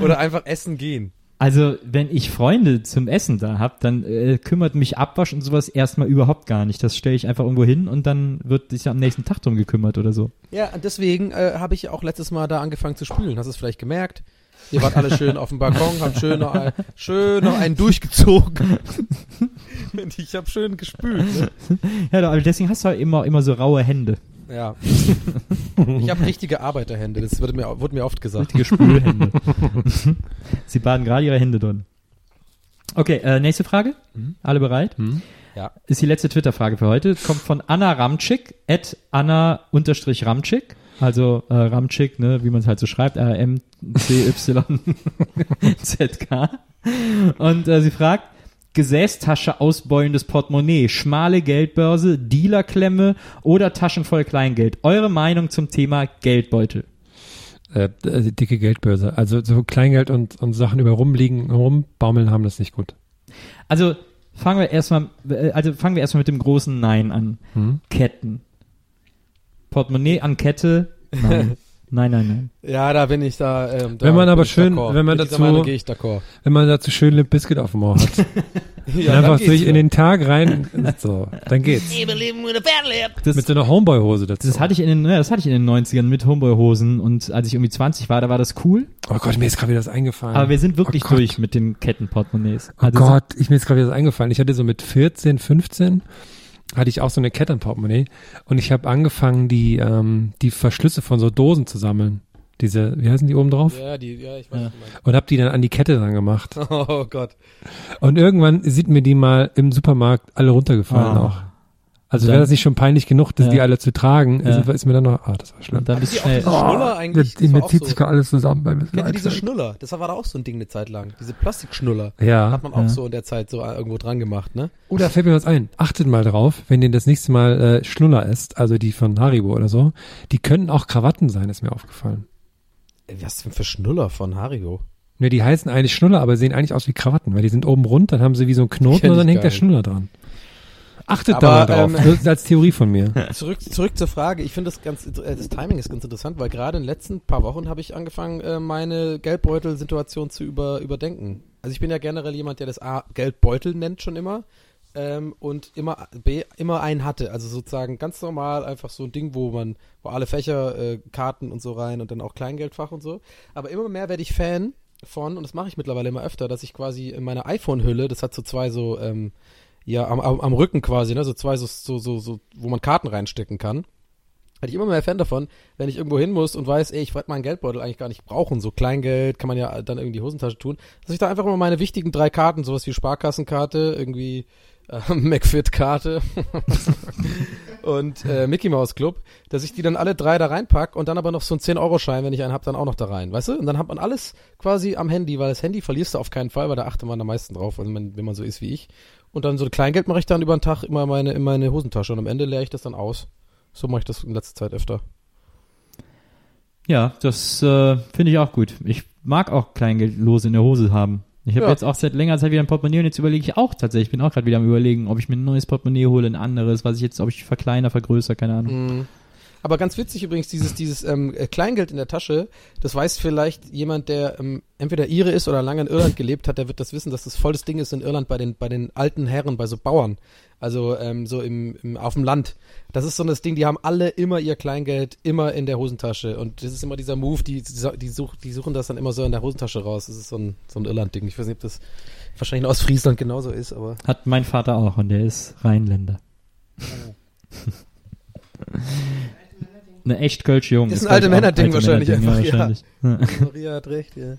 Oder einfach essen gehen. Also, wenn ich Freunde zum Essen da hab, dann äh, kümmert mich Abwasch und sowas erstmal überhaupt gar nicht. Das stelle ich einfach irgendwo hin und dann wird sich am nächsten Tag drum gekümmert oder so. Ja, und deswegen äh, habe ich ja auch letztes Mal da angefangen zu spülen. Hast du es vielleicht gemerkt? Ihr wart alle schön auf dem Balkon, habt schön noch, ein, schön noch einen durchgezogen. Ich habe schön gespült. Ne? Ja, aber deswegen hast du halt immer, immer so raue Hände. Ja. Ich habe richtige Arbeiterhände, das wurde mir, wurde mir oft gesagt. Richtige Spülhände. Sie baden gerade ihre Hände drin. Okay, äh, nächste Frage. Alle bereit? Ja. Ist die letzte Twitter-Frage für heute. Kommt von Anna Ramczyk, at Anna-Ramczyk. Also äh, Ramczyk, ne, wie man es halt so schreibt, R-M-C-Y-Z-K. Und äh, sie fragt, Gesäßtasche ausbeulendes Portemonnaie, schmale Geldbörse, Dealerklemme oder Taschen voll Kleingeld. Eure Meinung zum Thema Geldbeutel? äh, äh, dicke Geldbörse. Also so Kleingeld und, und Sachen über rumliegen, rumbaumeln haben das nicht gut. Also fangen wir erstmal, äh, also fangen wir erstmal mit dem großen Nein an. Hm? Ketten. Portemonnaie an Kette. Nein. nein, nein, nein. Ja, da bin ich da. Ähm, da Wenn man aber schön- wenn man Mit dazu-. Wenn man dazu schön Limp Biscuit auf dem Ohr hat. Ja, und einfach durch in ja. den Tag rein, so, dann geht's. Das, Mit so einer Homeboy-Hose dazu. das hatte ich in den, ja, das hatte ich in den 90ern mit Homeboy-Hosen und als ich irgendwie 20 war, da war das cool. oh Gott, mir ist gerade wieder das eingefallen. Aber wir sind wirklich oh durch mit den Kettenportemonnaies. Oh Also, Gott, ich mir ist gerade wieder das eingefallen. Ich hatte so mit 14, 15 hatte ich auch so eine Kette am Portemonnaie und ich habe angefangen, die ähm, die Verschlüsse von so Dosen zu sammeln. Diese, wie heißen die oben drauf? Ja, die, ja, ich weiß, Ja. Und habe die dann an die Kette dran gemacht. Oh Gott. Und irgendwann sind mir die mal im Supermarkt alle runtergefallen Ah. auch. Also wäre das nicht schon peinlich genug, dass Ja. die alle zu tragen, Ja. ist, ist mir dann noch, ah, das war schlimm. Und dann bist du schnell. diese Schnuller eigentlich? das, Das mir zieht so. sich gar alles zusammen bei mir. Kennt ihr diese Schnuller? Das war da auch so ein Ding eine Zeit lang. Diese Plastikschnuller. Ja. Hat man auch Ja. so in der Zeit so irgendwo dran gemacht, ne? Oder fällt mir was ein. Achtet mal drauf, wenn ihr das nächste Mal äh, Schnuller esst, also die von Haribo oder so, die könnten auch Krawatten sein, ist mir aufgefallen. Was denn für Schnuller von Haribo? Ne, die heißen eigentlich Schnuller, aber sehen eigentlich aus wie Krawatten, weil die sind oben rund, dann haben sie wie so einen Knoten und dann ich hängt der. Schnuller dran. Achtet Aber, da mal drauf. ähm, das ist als Theorie von mir. Zurück, zurück zur Frage. Ich finde das ganz, äh, das Timing ist ganz interessant, weil gerade in den letzten paar Wochen habe ich angefangen, äh, meine Geldbeutel-Situation zu über, überdenken. Also ich bin ja generell jemand, der das A, Geldbeutel nennt schon immer. Ähm, und immer B, immer einen hatte. Also sozusagen ganz normal einfach so ein Ding, wo man, wo alle Fächer, äh, Karten und so rein und dann auch Kleingeldfach und so. Aber immer mehr werde ich Fan von, und das mache ich mittlerweile immer öfter, dass ich quasi in meiner iPhone-Hülle, das hat so zwei so, ähm, ja, am, am, am Rücken quasi, ne, so zwei so, so, so, so, wo man Karten reinstecken kann. Hatte ich immer mehr Fan davon, wenn ich irgendwo hin muss und weiß, ey, ich wollte meinen Geldbeutel eigentlich gar nicht brauchen, so Kleingeld kann man ja dann irgendwie die Hosentasche tun, dass ich da einfach immer meine wichtigen drei Karten, sowas wie Sparkassenkarte, irgendwie äh, McFit-Karte und äh, Mickey Mouse Club, dass ich die dann alle drei da reinpack und dann aber noch so einen 10-Euro-Schein, wenn ich einen hab, dann auch noch da rein, weißt du? Und dann hat man alles quasi am Handy, weil das Handy verlierst du auf keinen Fall, weil da achtet man am meisten drauf, wenn, wenn man so ist wie ich. Und dann so Kleingeld mache ich dann über den Tag immer meine, in meine Hosentasche und am Ende leere ich das dann aus. So mache ich das in letzter Zeit öfter. Ja, das äh, finde ich auch gut. Ich mag auch Kleingeldlose in der Hose haben. Ich habe Ja. jetzt auch seit längerer Zeit wieder ein Portemonnaie und jetzt überlege ich auch tatsächlich, ich bin auch gerade wieder am überlegen, ob ich mir ein neues Portemonnaie hole, ein anderes, was ich jetzt, ob ich verkleiner, vergrößer, keine Ahnung. Mhm. Aber ganz witzig übrigens, dieses, dieses ähm, äh, Kleingeld in der Tasche, das weiß vielleicht jemand, der ähm, entweder Ire ist oder lange in Irland gelebt hat, der wird das wissen, dass das voll das Ding ist in Irland bei den, bei den alten Herren, bei so Bauern. Also ähm, so im, im, auf dem Land. Das ist so das Ding, die haben alle immer ihr Kleingeld immer in der Hosentasche. Und das ist immer dieser Move, die, die, die, such, die suchen das dann immer so in der Hosentasche raus. Das ist so ein, so ein Irland-Ding. Ich weiß nicht, ob das wahrscheinlich aus Friesland genauso ist, aber. Hat mein Vater auch und der ist Rheinländer. Eine echt Kölsche Jung. Ist ein alte Männerding wahrscheinlich Männerding, einfach, ja. wahrscheinlich. Ja. Maria hat recht, ja.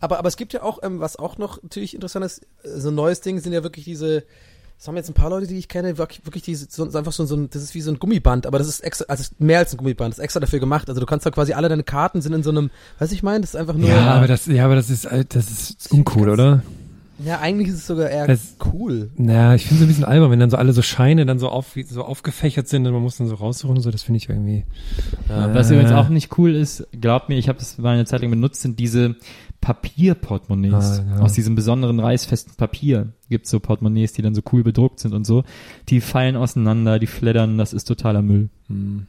aber, aber es gibt ja auch, ähm, was auch noch natürlich interessant ist, so ein neues Ding sind ja wirklich diese, das haben jetzt ein paar Leute, die ich kenne, wirklich, wirklich diese, so, einfach so, so ein, das ist wie so ein Gummiband, aber das ist extra, also es mehr als ein Gummiband, das ist extra dafür gemacht. Also du kannst da quasi alle deine Karten sind in so einem, weiß ich mein, das ist einfach nur, Ja, aber das, ja, aber das ist, äh, das ist uncool, oder? ja, eigentlich ist es sogar eher Es- cool. Naja, ich finde so ein bisschen albern, wenn dann so alle so Scheine dann so auf, so aufgefächert sind und man muss dann so raussuchen und so, das finde ich irgendwie. Ja, was übrigens auch nicht cool ist, glaubt mir, ich habe das mal eine Zeit lang benutzt, sind diese Papierportemonnaies Ah, ja. aus diesem besonderen reißfesten Papier. Gibt so Portemonnaies, die dann so cool bedruckt sind und so. Die fallen auseinander, die fleddern, das ist totaler Müll. Hm.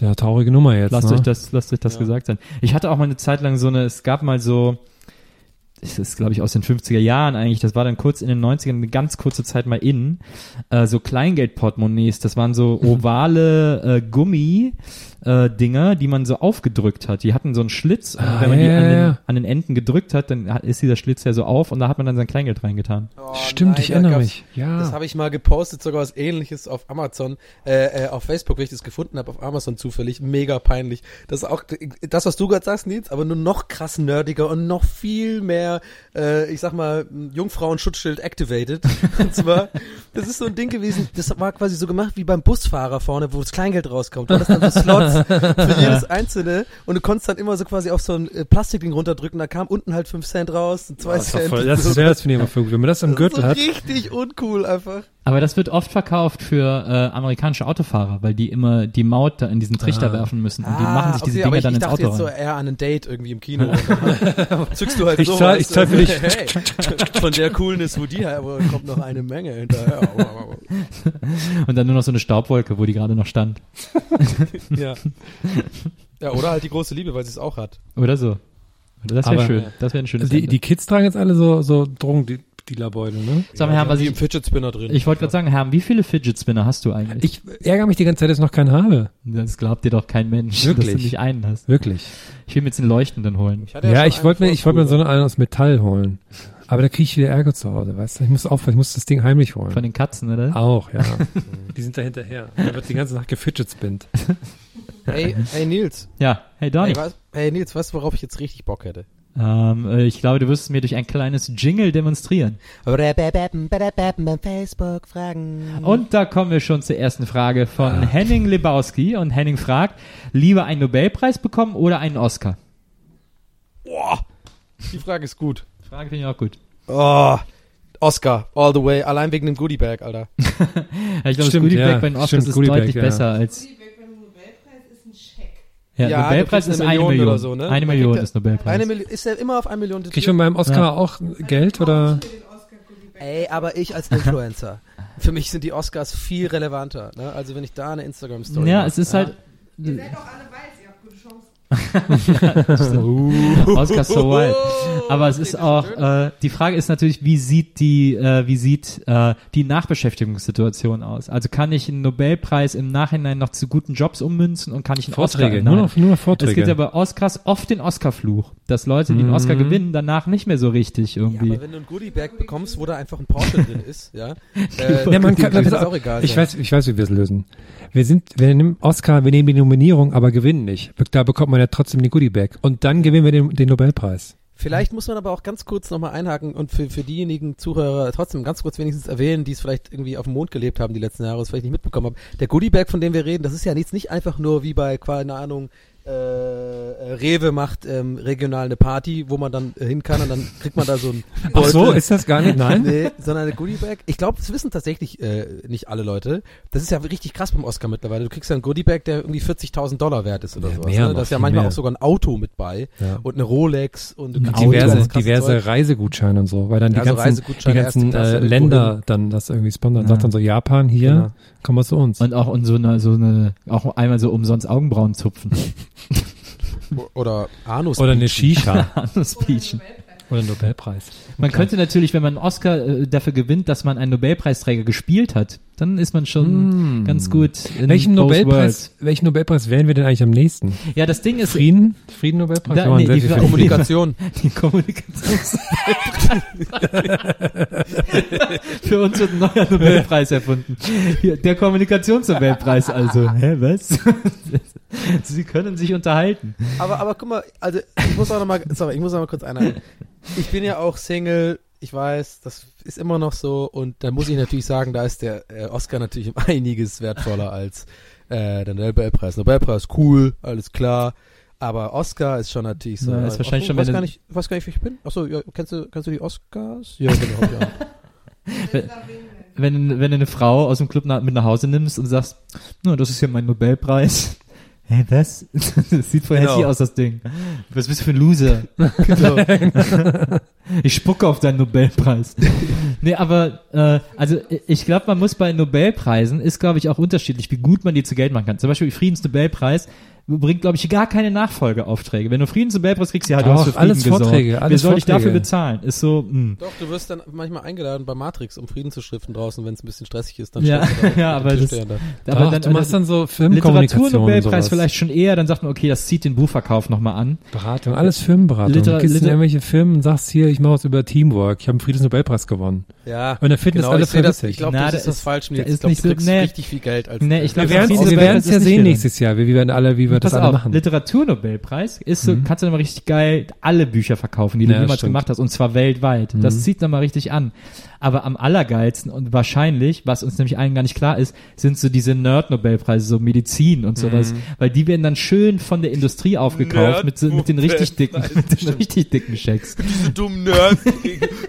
Der traurige Nummer jetzt. Lasst ne? euch das, lasst euch das Ja. gesagt sein. Ich hatte auch mal eine Zeit lang so eine, es gab mal so, das ist glaube ich aus den 50er Jahren eigentlich, das war dann kurz in den 90ern, eine ganz kurze Zeit mal in, äh, so Kleingeld-Portemonnaies, das waren so ovale äh, Gummi, äh, Dinger, die man so aufgedrückt hat. Die hatten so einen Schlitz und Ah, wenn man die ja, an, ja, den, ja. an den Enden gedrückt hat, dann hat- ist dieser Schlitz ja so auf und da hat man dann sein Kleingeld reingetan. Oh, Stimmt, nein, ich erinnere mich. Ja. Das habe ich mal gepostet, sogar was ähnliches auf Amazon, äh, äh, auf Facebook, weil ich das gefunden habe, auf Amazon zufällig. Mega peinlich. Das ist auch das, was du gerade sagst, Nils, aber nur noch krass nerdiger und noch viel mehr, äh, ich sag mal, Jungfrauen-Schutzschild activated. und zwar, das ist so ein Ding gewesen, das war quasi so gemacht wie beim Busfahrer vorne, wo das Kleingeld rauskommt. Da war das dann so Slots für jedes einzelne und du konntest dann immer so quasi auf so ein äh, Plastikding runterdrücken, da kam unten halt 5 Cent raus, 2 das ist doch Cent. voll, das, ist, ja, das finde ich aber voll gut. Wenn man das am Gürtel so hat. richtig uncool einfach. Aber das wird oft verkauft für äh, amerikanische Autofahrer, weil die immer die Maut da in diesen Trichter Ah. werfen müssen und die machen sich diese Ah, aber Dinger ich, dann ich ins dachte Auto jetzt so rein. eher an ein Date irgendwie im Kino. Dann zückst du halt Ich so. zahl- ich zahl für dich. Hey, von der Coolness, wo die her, aber kommt noch eine Menge hinterher. Und dann nur noch so eine Staubwolke, wo die gerade noch stand. ja. ja, oder halt die große Liebe, weil sie es auch hat. Oder so. Das wäre schön. Das wäre ein schönes Die, Ende. die Kids tragen jetzt alle so, so Drogendealerbeutel, ne? Sag mal, Herr, die was ich, Fidget Spinner drin. ich wollte gerade sagen, Herr, wie viele Fidget Spinner hast du eigentlich? Ich ärgere mich die ganze Zeit, dass ich noch keinen habe. das glaubt dir doch kein Mensch, Wirklich? dass du nicht einen hast. Wirklich. Ich will mir jetzt einen leuchtenden holen. hatte Ja, schon ich wollte mir, ich wollte mir so einen aus Metall holen. Aber da kriege ich wieder Ärger zu Hause, weißt du? Ich muss aufpassen, ich muss das Ding heimlich holen. Von den Katzen, oder? Auch, ja. die sind da hinterher. Da wird die ganze Nacht gefidget spinnt. Hey, hey Nils. Ja. Hey, Donny. Hey, hey Nils, weißt du, worauf ich jetzt richtig Bock hätte? Ähm, äh, ich glaube, du wirst es mir durch ein kleines Jingle demonstrieren. Facebook fragen. Und da kommen wir schon zur ersten Frage von Henning Lebowski. Und Henning fragt, lieber einen Nobelpreis bekommen oder einen Oscar? Boah, die Frage ist gut. Frage finde ich auch gut. Oh, Oscar, all the way, allein wegen dem Goodie Bag, Alter. Ja, ich glaube, das Stimmt, Goodie Bag ja. bei den Oscars Stimmt, ist Goodie Bag, deutlich ja. besser als. beim Nobelpreis ist ein Scheck. Ja, Ja, Nobelpreis ist eine eine Million Million. oder so, ne? Eine Million ja- ist Nobelpreis. Eine Million, ist ja immer auf eine Million Krieg ich von meinem Oscar Ja. auch Geld oder? Ey, aber ich als Influencer. Für mich sind die Oscars viel relevanter. Ne? Also wenn ich da eine Instagram-Story ja, mache, es ist halt. Ihr seid auch alle weiß, ihr habt gute Chancen. Oscar so wild. Aber es ist auch, äh, die Frage ist natürlich, wie sieht die, äh, wie sieht äh, die Nachbeschäftigungssituation aus? Also kann ich einen Nobelpreis im Nachhinein noch zu guten Jobs ummünzen und kann ich einen Vorträge, Oscar nur noch, nur noch Es Vorträge. gibt ja bei Oscars oft den Oscar-Fluch, dass Leute, die einen Oscar Mhm. gewinnen, danach nicht mehr so richtig Ja, irgendwie. aber wenn du ein Goodie Bag bekommst, wo da einfach ein Porsche drin ist, ja, äh, ja, man kann, das auf, auch egal ich sein. weiß, ich weiß, wie wir es lösen. Wir sind, wir nehmen Oscar, wir nehmen die Nominierung, aber gewinnen nicht. Da bekommt man ja trotzdem den Goodie Bag. Und dann gewinnen wir den, den Nobelpreis. Vielleicht muss man aber auch ganz kurz nochmal einhaken und für, für diejenigen Zuhörer trotzdem ganz kurz wenigstens erwähnen, die es vielleicht irgendwie auf dem Mond gelebt haben die letzten Jahre, es vielleicht nicht mitbekommen haben. Der Goodie Bag, von dem wir reden, das ist ja jetzt nicht einfach nur wie bei, keine Ahnung, äh, Rewe macht ähm, regional eine Party, wo man dann äh, hin kann und dann kriegt man da so ein Ach so, ist das gar nicht? Nein? Nee, sondern eine Goodie Bag. Ich glaube, das wissen tatsächlich äh, nicht alle Leute. Das ist ja richtig krass beim Oscar mittlerweile. Du kriegst ja einen Goodie Bag, der irgendwie 40.000 Dollar wert ist oder Ja, sowas. mehr ne? Da ist ja manchmal mehr. auch sogar ein Auto mit bei Ja. und eine Rolex und kriegst diverse, krasse diverse. Reisegutscheine und so, weil dann die Ja, so ganzen, die ganzen äh, Länder dann das irgendwie sponsern. Ja. Sagt dann so Japan hier, Genau. komm mal zu uns. Und auch und so eine, so eine, auch einmal so umsonst Augenbrauen zupfen. Oder Anus. Oder eine Shisha Anus-Peachen. oder einen Nobelpreis. Man könnte natürlich, wenn man einen Oscar äh, dafür gewinnt, dass man einen Nobelpreisträger gespielt hat, dann ist man schon Mm. ganz gut in Welchen Nobelpreis, welchen Nobelpreis wählen wir denn eigentlich am nächsten? Ja, das Ding ist, Frieden? Frieden-Nobelpreis? Da- Kann man nee, die Frieden. Kommunikation. die Kommunikations Für uns wird ein neuer Nobelpreis erfunden. Der Kommunikationsnobelpreis also. Hä, was? Sie können sich unterhalten. Aber, aber guck mal, also ich muss auch noch mal, sorry, ich muss noch mal kurz einhaken. Ich bin ja auch Single, ich weiß, das ist immer noch so und da muss ich natürlich sagen, da ist der äh, Oscar natürlich um einiges wertvoller als äh, der Nobelpreis. Nobelpreis cool, alles klar, aber Oscar ist schon natürlich so. Na, ist wahrscheinlich Ach, schon, weiß gar nicht, weiß gar nicht, wer ich bin. Achso, ja, kennst du, kennst du die Oscars? Ja, genau, ja. Wenn, wenn du eine Frau aus dem Club nach, mit nach Hause nimmst und sagst, no, das ist hier mein Nobelpreis. Hä, was? Das sieht voll Genau. hässlich aus, das Ding. Was bist du für ein Loser? genau. Ich spucke auf deinen Nobelpreis. nee, aber äh, also ich glaube, man muss bei Nobelpreisen, ist glaube ich auch unterschiedlich, wie gut man die zu Geld machen kann. Zum Beispiel Friedensnobelpreis bringt, glaube ich, gar keine Nachfolgeaufträge. Wenn du Friedensnobelpreis kriegst, ja, du Doch, hast für Frieden alles gesorgt. Vorträge, Wer alles soll ich dafür Vorträge. bezahlen? Ist so, hm. Doch, du wirst dann manchmal eingeladen bei Matrix, um Frieden zu stiften draußen, wenn es ein bisschen stressig ist. Dann Ja, ja, aber das- da. Aber Doch, dann, du machst dann so Firmenkommunikation und Literaturnobelpreis sowas. vielleicht schon eher, dann sagt man, okay, das zieht den Buchverkauf nochmal an. Beratung, alles Firmenberatung. Liter- du gehst in irgendwelche Firmen und sagst hier, ich mache was über Teamwork, ich habe einen Friedensnobelpreis gewonnen. Ja, Und da finden genau, das alle ich, seh das, verwitzig. ich glaube, das da ist das ist- falsch. da Ich ist glaube, nicht du kriegst richtig viel Geld als Nee, ich glaub, Wir werden ist ja sehen nächstes Jahr, wie wir werden alle, wie wir das Pass alle auf, machen. Literaturnobelpreis ist so, kannst du dann mal richtig geil alle Bücher verkaufen, die du Ja, jemals stimmt. gemacht hast, und zwar weltweit. Das zieht dann mal richtig an. Aber am allergeilsten und wahrscheinlich, was uns nämlich allen gar nicht klar ist, sind so diese Nerd-Nobelpreise, so Medizin und sowas, weil die werden dann schön von der Industrie aufgekauft mit, so, mit den richtig dicken, mit den richtig dicken Schecks. Diese dummen Nerds,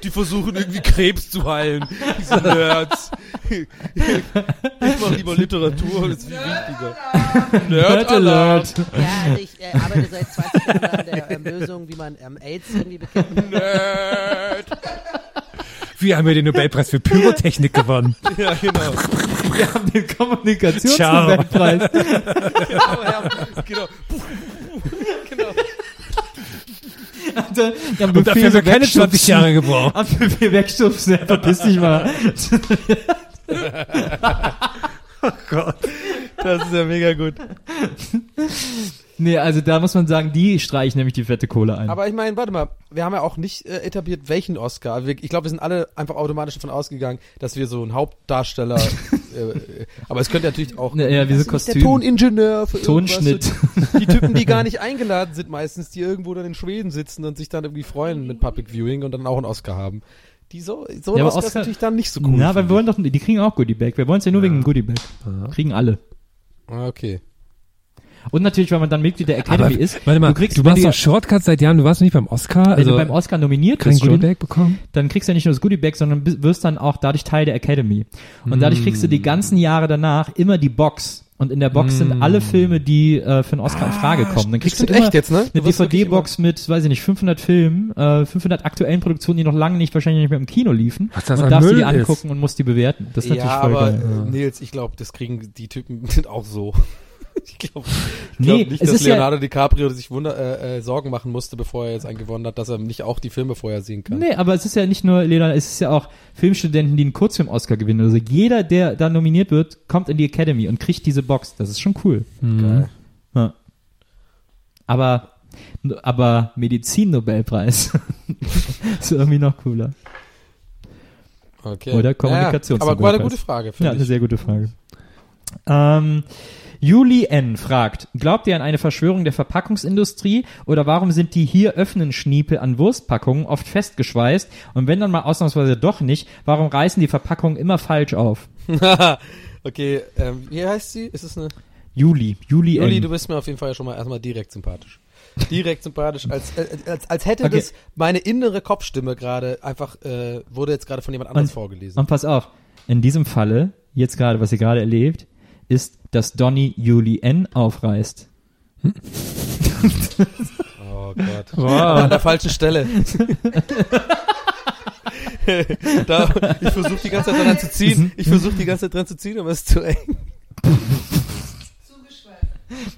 die versuchen irgendwie Krebs zu heilen. Diese Nerds. Ich mache lieber Literatur, das ist viel wichtiger. Nerd Alert. Ja, also ich äh, arbeite seit 20 Jahren an der ähm, Lösung, wie man ähm, AIDS irgendwie bekämpfen Nerd. Wir haben ja den Nobelpreis für Pyrotechnik gewonnen. Ja, genau. Wir haben den Kommunikationsnobelpreis. Genau, ja, genau. genau. Dann, dann Und dafür haben wir keine 20 Jahre gebraucht. Dafür wir wegstupsen, ja, verpiss dich mal. Das ist ja mega gut. Nee, also da muss man sagen, die streichen nämlich die fette Kohle ein. Aber ich meine, warte mal, wir haben ja auch nicht äh, etabliert, welchen Oscar. Wir, ich glaube, wir sind alle einfach automatisch davon ausgegangen, dass wir so einen Hauptdarsteller, äh, aber es könnte natürlich auch Ja, ja, nicht, Kostüm. der Toningenieur für Tonschnitt. So, die Typen, die gar nicht eingeladen sind meistens, die irgendwo dann in Schweden sitzen und sich dann irgendwie freuen mit Public Viewing und dann auch einen Oscar haben. Die so, so Ja, aber Oscar, ist Oscar- natürlich dann nicht so cool. Na, aber wir wollen doch, die kriegen auch Goodie Bag. Wir wollen es ja nur wegen dem Goodie Bag. Kriegen alle. Ah, Okay. Und natürlich, weil man dann Mitglied der Academy Aber, ist. warte mal, du kriegst, du wenn machst doch Shortcuts seit Jahren, du warst noch nicht beim Oscar, wenn also du beim Oscar nominiert kein bist schon, Goodiebag bekommen? dann kriegst du ja nicht nur das Goodie Bag, sondern wirst dann auch dadurch Teil der Academy. Und dadurch kriegst du die ganzen Jahre danach immer die Box. Und in der Box sind alle Filme, die äh, für einen Oscar in Frage kommen. Dann kriegst du echt jetzt, ne? eine DVD-Box mit, weiß ich nicht, 500 Filmen, äh, 500 aktuellen Produktionen, die noch lange nicht wahrscheinlich nicht mehr im Kino liefen. Was das und darfst du die Müll ist. angucken und musst die bewerten. Das ist natürlich ja, voll aber geil. äh, Nils, ich glaube, das kriegen die Typen auch so. Ich glaube ich Nee, glaub nicht, es dass ist ja- Leonardo DiCaprio sich Wunder, äh, äh, Sorgen machen musste, bevor er jetzt einen gewonnen hat, dass er nicht auch die Filme vorher sehen kann. Nee, aber es ist ja nicht nur Leonardo, es ist ja auch Filmstudenten, die einen Kurzfilm-Oscar gewinnen. Also jeder, der da nominiert wird, kommt in die Academy und kriegt diese Box. Das ist schon cool. Geil. Ja. Aber, aber Medizin-Nobelpreis ist irgendwie noch cooler. Okay. Oder Ja, aber war eine gute Frage, Ja, finde eine ich. sehr gute Frage. Ähm, Juli N. fragt, glaubt ihr an eine Verschwörung der Verpackungsindustrie oder warum sind die hier öffnen Schniepe an Wurstpackungen oft festgeschweißt und wenn dann mal ausnahmsweise doch nicht, warum reißen die Verpackungen immer falsch auf? okay, ähm, wie heißt sie? Ist es eine? Juli, Juli, Juli, N. du bist mir auf jeden Fall schon mal erstmal direkt sympathisch. Direkt sympathisch, als, äh, als, als hätte Okay. das meine innere Kopfstimme gerade einfach, äh, wurde jetzt gerade von jemand anderes Und- vorgelesen. Und pass auf, in diesem Falle, jetzt gerade, was ihr gerade erlebt, ist, dass Donny Juli N. aufreißt. Oh Gott. Aber an der falschen Stelle. da, ich versuche die ganze Zeit dran zu ziehen. Ich versuche die ganze Zeit dran zu ziehen, aber es ist zu eng.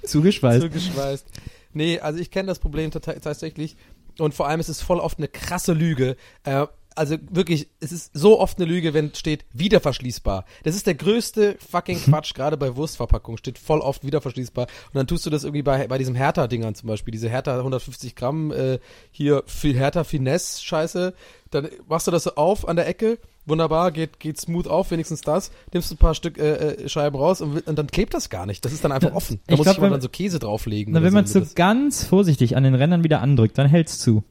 Zugeschweißt. zugeschweißt. Nee, also ich kenne das Problem tota- tatsächlich. Und vor allem ist es voll oft eine krasse Lüge. Äh, also wirklich, es ist so oft eine Lüge, wenn steht wiederverschließbar. Das ist der größte fucking Quatsch, gerade bei Wurstverpackungen steht voll oft wiederverschließbar. Und dann tust du das irgendwie bei, bei diesem Hertha-Dingern zum Beispiel, diese Hertha 150 Gramm, äh, hier viel Hertha Finesse Scheiße. Dann machst du das so auf an der Ecke, wunderbar, geht, geht smooth auf, wenigstens das. Nimmst ein paar Stück äh, äh, Scheiben raus und, und dann klebt das gar nicht. Das ist dann einfach offen. Da ich muss glaub, ich mal dann so Käse drauflegen. Na, wenn man so, so ganz vorsichtig an den Rändern wieder andrückt, dann hält's zu.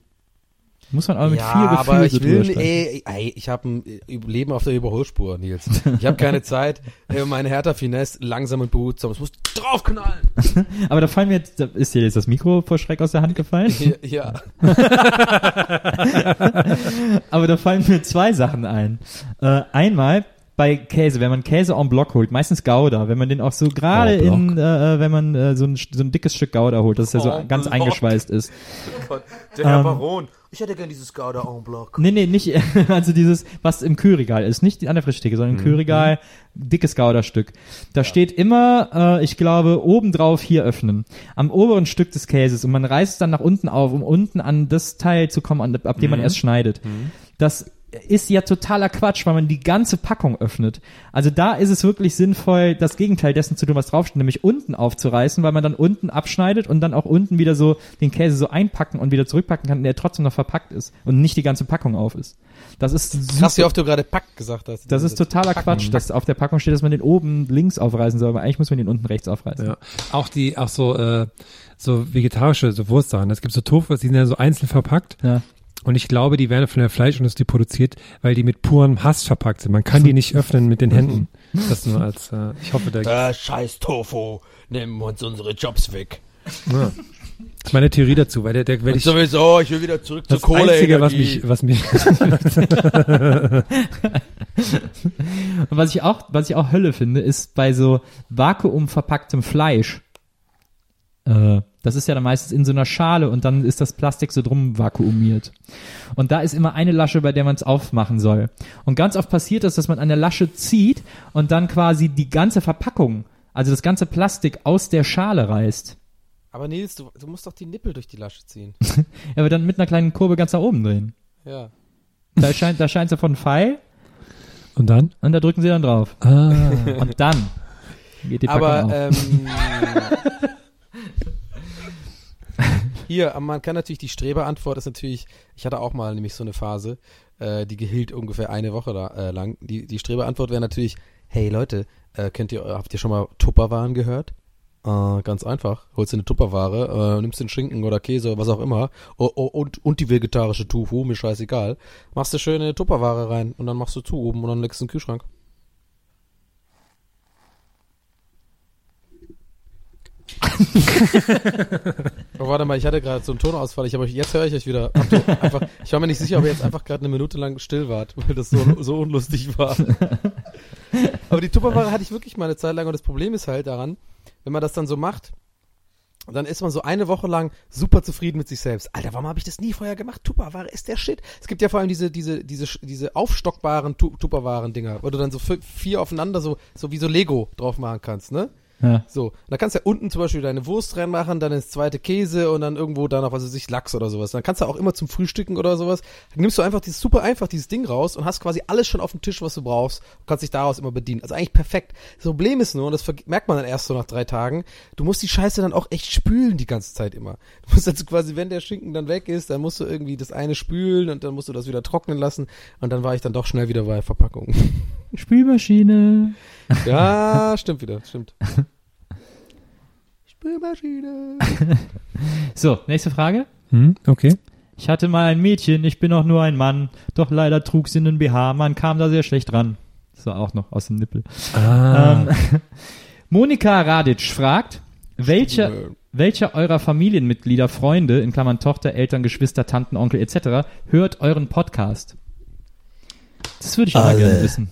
Muss man aber mit ja, viel Gefühl aber ich so will, ey, ey, ich habe ein äh, Leben auf der Überholspur, Nils. Ich habe keine Zeit. Äh, Meine Hertha Finesse langsam und behutsam. Es muss draufknallen. Aber da fallen mir jetzt, da ist dir jetzt das Mikro vor Schreck aus der Hand gefallen. Ja, ja. Aber da fallen mir zwei Sachen ein. Äh, einmal bei Käse, wenn man Käse en bloc holt, meistens Gouda, wenn man den auch so gerade in, äh, wenn man äh, so, ein, so ein dickes Stück Gouda holt, dass er so En ganz bloc. eingeschweißt ist. Der Herr Ähm, Baron. Ich hätte gern dieses Gouda en bloc. Nee, nee, nicht, also dieses, was im Kühlregal ist, nicht die an der Frischtheke, sondern im Kühlregal, dickes Gouda-Stück. Da steht immer, äh, ich glaube, obendrauf hier öffnen. Am oberen Stück des Käses und man reißt es dann nach unten auf, um unten an das Teil zu kommen, an, ab dem man erst schneidet. Das ist ja totaler Quatsch, weil man die ganze Packung öffnet. Also da ist es wirklich sinnvoll, das Gegenteil dessen zu tun, was draufsteht, nämlich unten aufzureißen, weil man dann unten abschneidet und dann auch unten wieder so den Käse so einpacken und wieder zurückpacken kann, der trotzdem noch verpackt ist und nicht die ganze Packung auf ist. Das ist Krass, wie oft du gerade Pack gesagt hast. das ist totaler Quatsch, dass auf der Packung steht, dass man den oben links aufreißen soll, aber eigentlich muss man den unten rechts aufreißen. Ja. Auch die, auch so, äh, so vegetarische, so Wurstsachen. Es gibt so Tofu, die sind ja so einzeln verpackt. Ja. Und ich glaube, die werden von der Fleischindustrie produziert, weil die mit purem Hass verpackt sind. Man kann die nicht öffnen mit den Händen. Das nur als, äh, ich hoffe, da Der scheiß Tofu. Nehmen uns unsere Jobs weg. ja. Das ist meine Theorie dazu, weil der, der werde ich, sowieso, ich will wieder zurück das zur Kohle. Einzige, was mich, was mich, Und was ich auch, was ich auch Hölle finde, ist bei so vakuumverpacktem Fleisch. Äh, das ist ja dann meistens in so einer Schale und dann ist das Plastik so drum vakuumiert. Und da ist immer eine Lasche, bei der man es aufmachen soll. Und ganz oft passiert das, dass man an der Lasche zieht und dann quasi die ganze Verpackung, also das ganze Plastik aus der Schale reißt. Aber Nils, du, du musst doch die Nippel durch die Lasche ziehen. Ja, aber dann mit einer kleinen Kurve ganz nach oben drehen. Ja. Da scheint, da scheint davon ein Pfeil und dann? und da drücken sie dann drauf. Ah. Und dann geht die Packung Aber auf. ähm, Hier, aber man kann natürlich, die Streberantwort ist natürlich, ich hatte auch mal nämlich so eine Phase, äh, die gehielt ungefähr eine Woche da, äh, lang. Die, die Streberantwort wäre natürlich, hey Leute, äh, könnt ihr, habt ihr schon mal Tupperwaren gehört? Äh, ganz einfach. Holst dir eine Tupperware, äh, nimmst den Schinken oder Käse, was auch immer, oh, oh, und, und die vegetarische Tofu, mir scheißegal. Machst du schön eine Tupperware rein und dann machst du zu oben und dann legst du den Kühlschrank. oh, warte mal, ich hatte gerade so einen Tonausfall. Ich, aber jetzt höre ich euch wieder. Einfach, ich war mir nicht sicher, ob ihr jetzt einfach gerade eine Minute lang still wart, weil das so, so unlustig war. aber die Tupperware hatte ich wirklich mal eine Zeit lang und das Problem ist halt daran, wenn man das dann so macht, dann ist man so eine Woche lang super zufrieden mit sich selbst. Alter, warum habe ich das nie vorher gemacht? Tupperware ist der Shit. Es gibt ja vor allem diese, diese, diese, diese aufstockbaren Tu- Tupperwaren-Dinger, wo du dann so vi- vier aufeinander so, so wie so Lego drauf machen kannst, ne? Ja. So, da kannst du ja unten zum Beispiel deine Wurst reinmachen, dann ins zweite Käse und dann irgendwo da noch, was weiß ich, Lachs oder sowas. Dann kannst du auch immer zum Frühstücken oder sowas, dann nimmst du einfach dieses super einfach dieses Ding raus und hast quasi alles schon auf dem Tisch, was du brauchst und kannst dich daraus immer bedienen. Also eigentlich perfekt. Das Problem ist nur, und das merkt man dann erst so nach drei Tagen, du musst die Scheiße dann auch echt spülen die ganze Zeit immer. Du musst also quasi, wenn der Schinken dann weg ist, dann musst du irgendwie das eine spülen und dann musst du das wieder trocknen lassen und dann war ich dann doch schnell wieder bei Verpackung. Spülmaschine. ja, stimmt wieder, stimmt. Spülmaschine. So, nächste Frage. Hm, okay. Ich hatte mal ein Mädchen, ich bin auch nur ein Mann, doch leider trug sie einen BH, man kam da sehr schlecht ran. Das war auch noch aus dem Nippel. Ah. Ähm, Monika Radic fragt, welche, welcher eurer Familienmitglieder, Freunde, in Klammern Tochter, Eltern, Geschwister, Tanten, Onkel etc., hört euren Podcast? Das würde ich mal Alle. gerne wissen.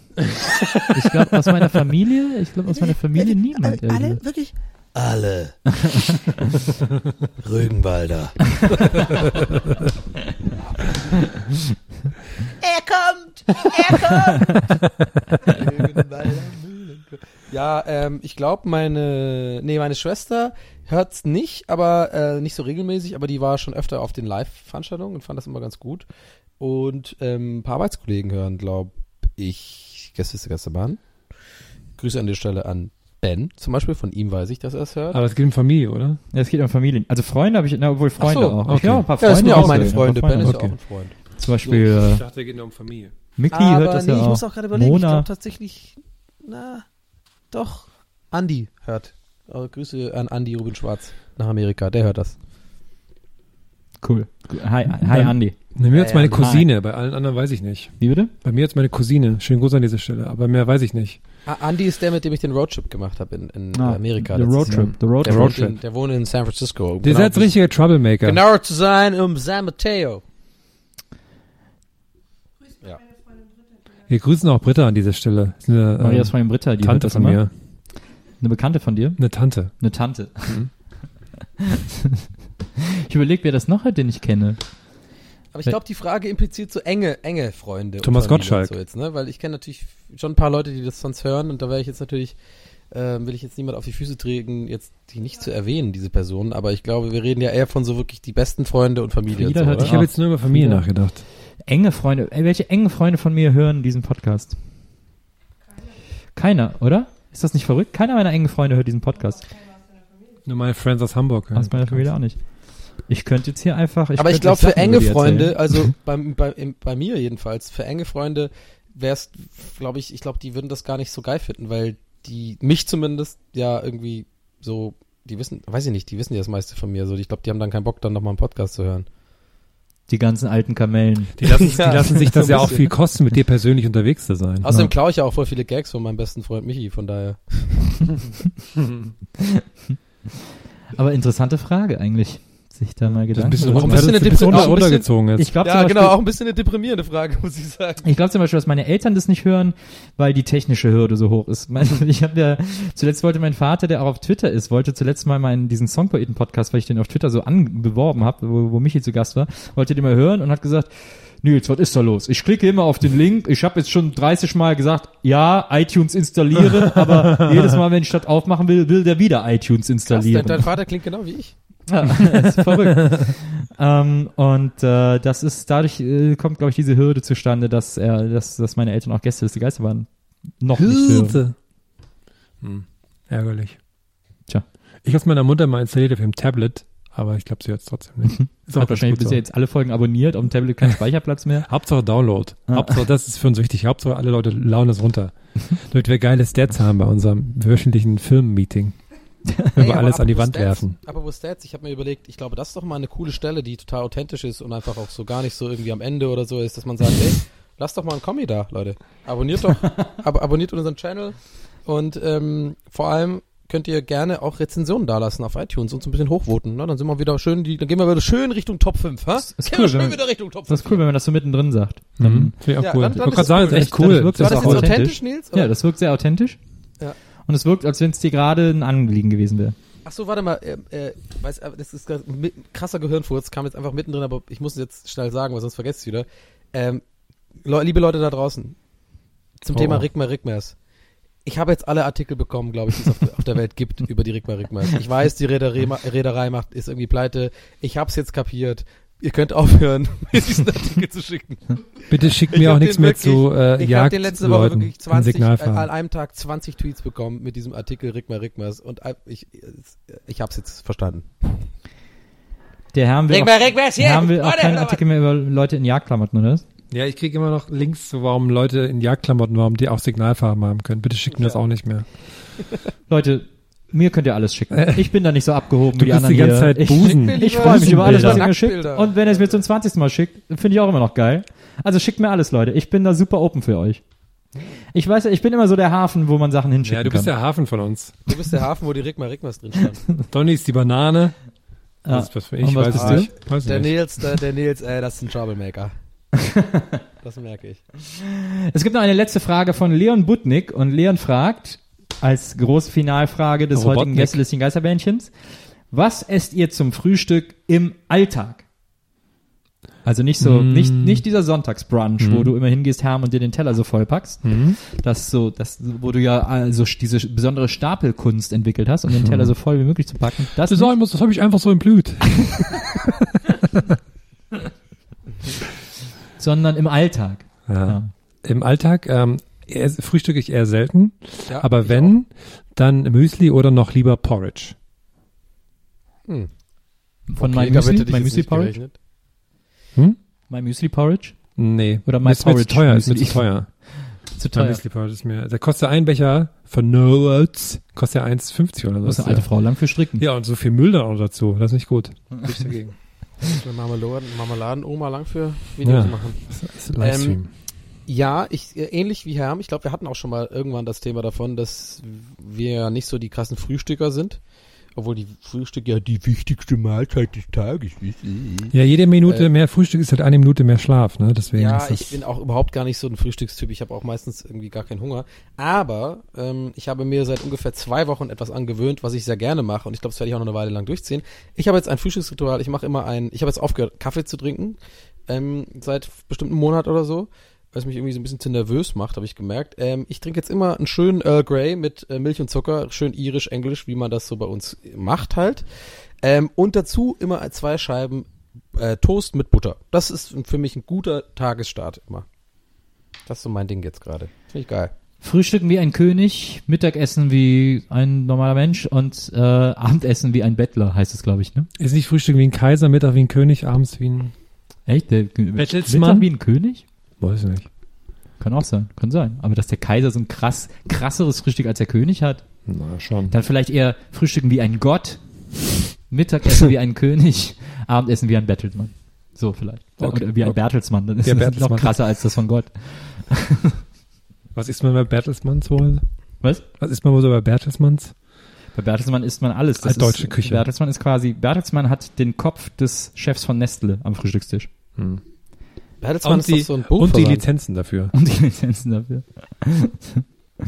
Ich glaube, aus meiner Familie, ich glaube, aus meiner Familie niemand. ehrlich gesagt. wirklich? Alle. Rügenwalder. Er kommt! Er kommt! Ja, ähm, ich glaube, meine, nee, meine Schwester hört's nicht, aber äh, nicht so regelmäßig, aber die war schon öfter auf den Live-Veranstaltungen und fand das immer ganz gut. Und ähm, ein paar Arbeitskollegen hören, glaube ich, Gäste Gästebahn. Grüße an der Stelle an Ben zum Beispiel, von ihm weiß ich, dass er es hört. Aber es geht um Familie, oder? Ja, es geht um Familien. Also Freunde habe ich, na, obwohl Freunde so, auch. okay. Ich habe ein paar ja, Freunde. das sind ja auch meine Freunde. Ben ist ja okay. auch ein Freund. Zum Beispiel äh, dachte, es geht nur um Familie. Mickey Aber hört das nee, ja ich auch. muss auch gerade überlegen, ich Mona. glaube tatsächlich, na, doch, Andi hört. Äh, Grüße an Andi Ruben Schwarz nach Amerika, der hört das. Cool. Hi, hi Andy. Na, mir jetzt meine Cousine, bei allen anderen weiß ich nicht. Wie bitte? Bei mir jetzt meine Cousine. Schönen Gruß an dieser Stelle, aber mehr weiß ich nicht. Ah, Andi ist der, mit dem ich den Roadtrip gemacht habe in, in Ah, Amerika. The letztes Road Jahr. Trip. The Road Der, Trip. in, der wohnt in San Francisco. Der ist jetzt richtiger Troublemaker. Genauer zu sein, um San Mateo. Ja. Wir grüßen auch Britta an dieser Stelle. Ist eine, Marias ähm, Freundin Britta, die hört Tante das von mir. Eine Bekannte von dir? Eine Tante. Eine Tante. Mhm. ich überlege, wer das noch hat, den ich kenne. Aber ich glaube, die Frage impliziert so enge, enge Freunde. und Thomas Gottschalk. So jetzt, ne? Weil ich kenne natürlich schon ein paar Leute, die das sonst hören und da wäre ich jetzt natürlich, ähm, will ich jetzt niemand auf die Füße treten, jetzt die nicht zu erwähnen, diese Personen. Aber ich glaube, wir reden ja eher von so wirklich die besten Freunde und Familie. Frieda und so? Ich habe jetzt nur über Familie Frieda. nachgedacht. Enge Freunde. Ey, welche engen Freunde von mir hören diesen Podcast? Keiner, oder? Ist das nicht verrückt? Keiner meiner engen Freunde hört diesen Podcast. Nur meine Friends aus Hamburg. Aus meiner Familie auch nicht. Ich könnte jetzt hier einfach. aber ich glaube, für Sachen enge Freunde, also bei, bei, im, bei mir jedenfalls, für enge Freunde wär's, glaube ich, ich glaube, die würden das gar nicht so geil finden, weil die, mich zumindest, ja irgendwie so, die wissen, weiß ich nicht, die wissen ja das meiste von mir, so, ich glaube, die haben dann keinen Bock, dann nochmal einen Podcast zu hören. Die ganzen alten Kamellen. Die lassen, Ja, die lassen sich das ja auch viel kosten, mit dir persönlich unterwegs zu sein. Außerdem Ja. klaue ich ja auch voll viele Gags von meinem besten Freund Michi, von daher. Aber interessante Frage eigentlich. Sich da mal Das ist ein Gedanken bisschen, Auch ein bisschen ist eine ein bisschen Depri- auch ein bisschen- runtergezogen jetzt. Ich glaube Ja, zum Beispiel, genau, auch ein bisschen eine deprimierende Frage, muss ich sagen. Ich glaube zum Beispiel, dass meine Eltern das nicht hören, weil die technische Hürde so hoch ist. Ich habe ja zuletzt wollte mein Vater, der auch auf Twitter ist, wollte zuletzt mal meinen diesen Songpoeten Podcast, weil ich den auf Twitter so anbeworben habe, wo, wo Michi zu Gast war, wollte den mal hören und hat gesagt, Nils, was ist da los? Ich klicke immer auf den Link. Ich habe jetzt schon 30 Mal gesagt, ja, iTunes installieren, aber jedes Mal, wenn ich das aufmachen will, will der wieder iTunes Krass, dein, installieren. dein Vater klingt genau wie ich. Ja, das ist verrückt. ähm, und äh, das ist dadurch äh, kommt, glaube ich, diese Hürde zustande, dass er, dass, dass meine Eltern auch Gäste des Geister waren. Noch nicht hören. Hürde. Hm, ärgerlich. Tja. Ich habe meiner Mutter mal installiert auf ihrem Tablet aber ich glaube, sie hört es trotzdem nicht. Ist auch Hat wahrscheinlich bisher so. jetzt alle Folgen abonniert, auf dem Tablet kein Speicherplatz mehr. Hauptsache Download. Hauptsache, das ist für uns wichtig. Hauptsache, alle Leute lauen es runter. Damit wir geile Stats haben bei unserem wöchentlichen Filmmeeting. Ey, Über aber alles an die Wand Stats, werfen. Apropos Stats, ich habe mir überlegt, ich glaube, das ist doch mal eine coole Stelle, die total authentisch ist und einfach auch so gar nicht so irgendwie am Ende oder so ist, dass man sagt, ey, lasst doch mal ein Kommi da, Leute. Abonniert doch, ab abonniert unseren Channel und ähm, vor allem könnt ihr gerne auch Rezensionen dalassen auf iTunes und so ein bisschen hochvoten. Ne? Dann sind wir wieder schön, die, dann gehen wir wieder schön Richtung Top 5, ha? ist Gehen cool, wir schön wenn wieder Richtung Top 5. Das ist cool, wenn man das so mittendrin sagt. Mhm. Finde ich auch Ja, cool. dann- ich dann wollte ist gerade es sagen, cool. das ist echt cool. wirkt War das das auch jetzt authentisch. authentisch, Nils? Ja, das wirkt sehr authentisch. Ja. Und es wirkt, als wenn es dir gerade ein Anliegen gewesen wäre. Ach so, warte mal, äh, äh, weiß, äh, das ist mit, krasser Gehirnfurz, kam jetzt einfach mittendrin, aber ich muss es jetzt schnell sagen, weil sonst vergesst ihr wieder. Ähm, liebe Leute da draußen, zum Oh. Thema Rigmer Rigmers. Ich habe jetzt alle Artikel bekommen, glaube ich, die es auf, auf der Welt gibt über die Rigmer Rigmers. Ich weiß, die Reederei, ma- Reederei macht, ist irgendwie pleite. Ich hab's jetzt kapiert. Ihr könnt aufhören, mir diesen Artikel zu schicken. Bitte schickt Ich mir hab auch nichts mehr wirklich- zu äh, Ich habe den letzte Woche Jagdleuten wirklich in 20, äh, an einem Tag 20 Tweets bekommen mit diesem Artikel Rigmer Rigmers und äh, ich, ich hab's jetzt verstanden. Der Herrn will, Rigmer auch, Rigmers, der Herrn will auch keinen. Artikel mehr über Leute in Jagdklamotten, oder? Ja, ich kriege immer noch Links zu, warum Leute in Jagdklamotten, warum die auch Signalfarben haben können. Bitte schickt mir das auch nicht mehr. Leute, mir könnt ihr alles schicken. Ich bin da nicht so abgehoben Du wie die bist anderen die ganze hier. Zeit ich, Busen. Ich freue mich über alles, was ihr mir schickt. Und wenn ihr es mir zum 20. Mal schickt, finde ich auch immer noch geil. Also schickt mir alles, Leute. Ich bin da super open für euch. Ich weiß ja, ich bin immer so der Hafen, wo man Sachen hinschicken Ja, du bist kann. der Hafen von uns. Du bist der Hafen, wo die Rigma Rigmas drin stand. Donny ist die Banane. Ja. Das ist was für ich, Und was weiß bist es du? nicht. Weiß Der nicht. Nils, der, der Nils, äh, das ist ein Troublemaker. Das merke ich. Es gibt noch eine letzte Frage von Leon Butnik und Leon fragt, als große Finalfrage des Robotnik. heutigen Gästelistchen Geisterbändchens, was esst ihr zum Frühstück im Alltag? Also nicht so, Mm. nicht, nicht dieser Sonntagsbrunch, wo du immer hingehst, Herm, und dir den Teller so vollpackst. Mhm. Das so, das, wo du ja also diese besondere Stapelkunst entwickelt hast, um den Teller so voll wie möglich zu packen. Das Das, das habe ich einfach so im Blut. sondern im Alltag. Ja. Ja. Im Alltag ähm, eher, frühstücke ich eher selten, Ja, aber wenn, dann Müsli oder noch lieber Porridge. Hm. Von Okay, meinem Müsli, mein Müsli Porridge. Hm? Mein Müsli Porridge? Nee. Oder mein ist mir zu Porridge teuer, ist mir Müsli. zu teuer. Zu Mein teuer. Müsli Porridge ist mir, der kostet ein Becher von No Oats, kostet ja 1,50 oder so. Du musst eine alte Frau lang für stricken. Ja, und so viel Müll dann auch dazu. Das ist nicht gut. Nichts dagegen. Eine Marmeladen, Marmeladen-Oma lang für Videos Ja. machen. Livestream. Ja, ich, äh, ähnlich wie Herm, ich glaube, wir hatten auch schon mal irgendwann das Thema davon, dass wir ja nicht so die krassen Frühstücker sind. Obwohl die Frühstück ja die wichtigste Mahlzeit des Tages ist. ja, jede Minute äh, mehr Frühstück ist halt eine Minute mehr Schlaf, ne? Deswegen Ja, ich bin auch überhaupt gar nicht so ein Frühstückstyp. Ich habe auch meistens irgendwie gar keinen Hunger. Aber ähm, ich habe mir seit ungefähr zwei Wochen etwas angewöhnt, was ich sehr gerne mache. Und ich glaube, das werde ich auch noch eine Weile lang durchziehen. Ich habe jetzt ein Frühstücksritual. Ich mache immer ein, ich habe jetzt aufgehört, Kaffee zu trinken. Ähm, seit bestimmt einem Monat oder so. Was mich irgendwie so ein bisschen zu nervös macht, habe ich gemerkt. Ähm, ich trinke jetzt immer einen schönen Earl Grey mit äh, Milch und Zucker, schön irisch, englisch, wie man das so bei uns macht halt. Ähm, und dazu immer zwei Scheiben äh, Toast mit Butter. Das ist für mich ein guter Tagesstart immer. Das ist so mein Ding jetzt gerade. Finde ich geil. Frühstücken wie ein König, Mittagessen wie ein normaler Mensch und äh, Abendessen wie ein Bettler, heißt es, glaube ich, ne? ist nicht Frühstück wie ein Kaiser, Mittag wie ein König, abends wie ein, Echt? Der Bertelsmann? Mittag wie ein König? Weiß ich nicht. Kann auch sein, kann sein. Aber dass der Kaiser so ein krass, krasseres Frühstück als der König hat, Na, schon. dann vielleicht eher Frühstücken wie ein Gott, Mittagessen wie ein König, Abendessen wie ein Bertelsmann. So vielleicht. Okay. Oder wie ein Okay. Bertelsmann, dann ist Ja, das Bertelsmann. noch krasser als das von Gott. Was isst man bei Bertelsmann zu Hause? Was? Was isst man wohl so bei Bertelsmanns? Bei Bertelsmann isst man alles. Das Altdeutsche ist, Küche. Bertelsmann ist quasi, Bertelsmann hat den Kopf des Chefs von Nestle am Frühstückstisch. Hm. Bertelsmann Und ist die, so ein und die. Lizenzen dafür. Und die Lizenzen dafür.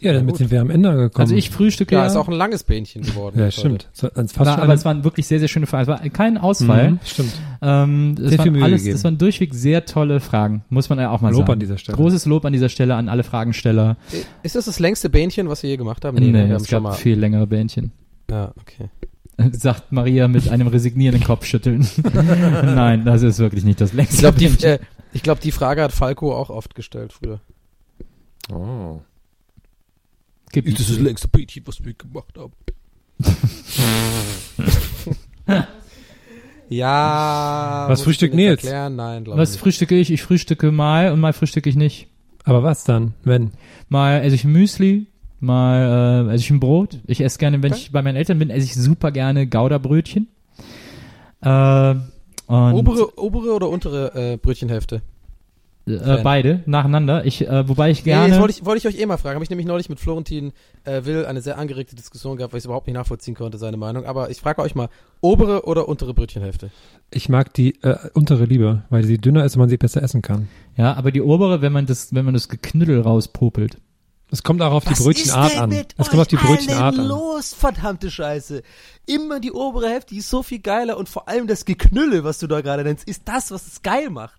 Ja, damit sind wir am Ende angekommen. Also ich frühstücke Ja, ist auch ein langes Bähnchen geworden. Ja, stimmt. So, war, aber es waren wirklich sehr, sehr schöne Fragen. Es war kein Ausfall. Mhm, stimmt. Ähm, es Sehr viel waren Mühe alles, gegeben. es waren durchweg sehr tolle Fragen, muss man ja auch mal Lob sagen. an dieser Stelle. Großes Lob an dieser Stelle an alle Fragensteller. heute. Ist das das längste Bähnchen, was wir je gemacht haben? Nee, wir haben es gab viel längere Bähnchen. Ja, okay. Sagt Maria mit einem resignierenden Kopfschütteln. Nein, das ist wirklich nicht das längste Ich glaube, die, äh, ich glaub, die Frage hat Falco auch oft gestellt früher. Oh. Gibt längste Bähnchen, was wir gemacht haben? Ja. Was ich dir jetzt? Erklären? Nein, ich Was nicht. frühstücke ich? Ich frühstücke mal und mal frühstücke ich nicht. Aber was dann, wenn? Mal esse ich ein Müsli, mal äh, esse ich ein Brot. Ich esse gerne, wenn ich bei meinen Eltern bin, esse ich super gerne Gouda-Brötchen. Äh, und Obere, obere oder untere äh, Brötchenhälfte? äh, beide nacheinander. Ich, äh, wobei ich Ja, gerne. jetzt wollte ich, wollte ich euch eh mal fragen. Habe ich nämlich neulich mit Florentin äh, Will eine sehr angeregte Diskussion gehabt, weil ich es überhaupt nicht nachvollziehen konnte, seine Meinung. Aber ich frage euch mal, obere oder untere Brötchenhälfte? Ich mag die äh, untere lieber, weil sie dünner ist und man sie besser essen kann. ja, aber die obere, wenn man das, wenn man das Geknüttel rauspopelt. Es kommt auch auf die Brötchenart an. Es kommt auf die Brötchenart an. los, verdammte Scheiße. Immer die obere Hälfte, die ist so viel geiler und vor allem das Geknülle, was du da gerade nennst, ist das, was es geil macht.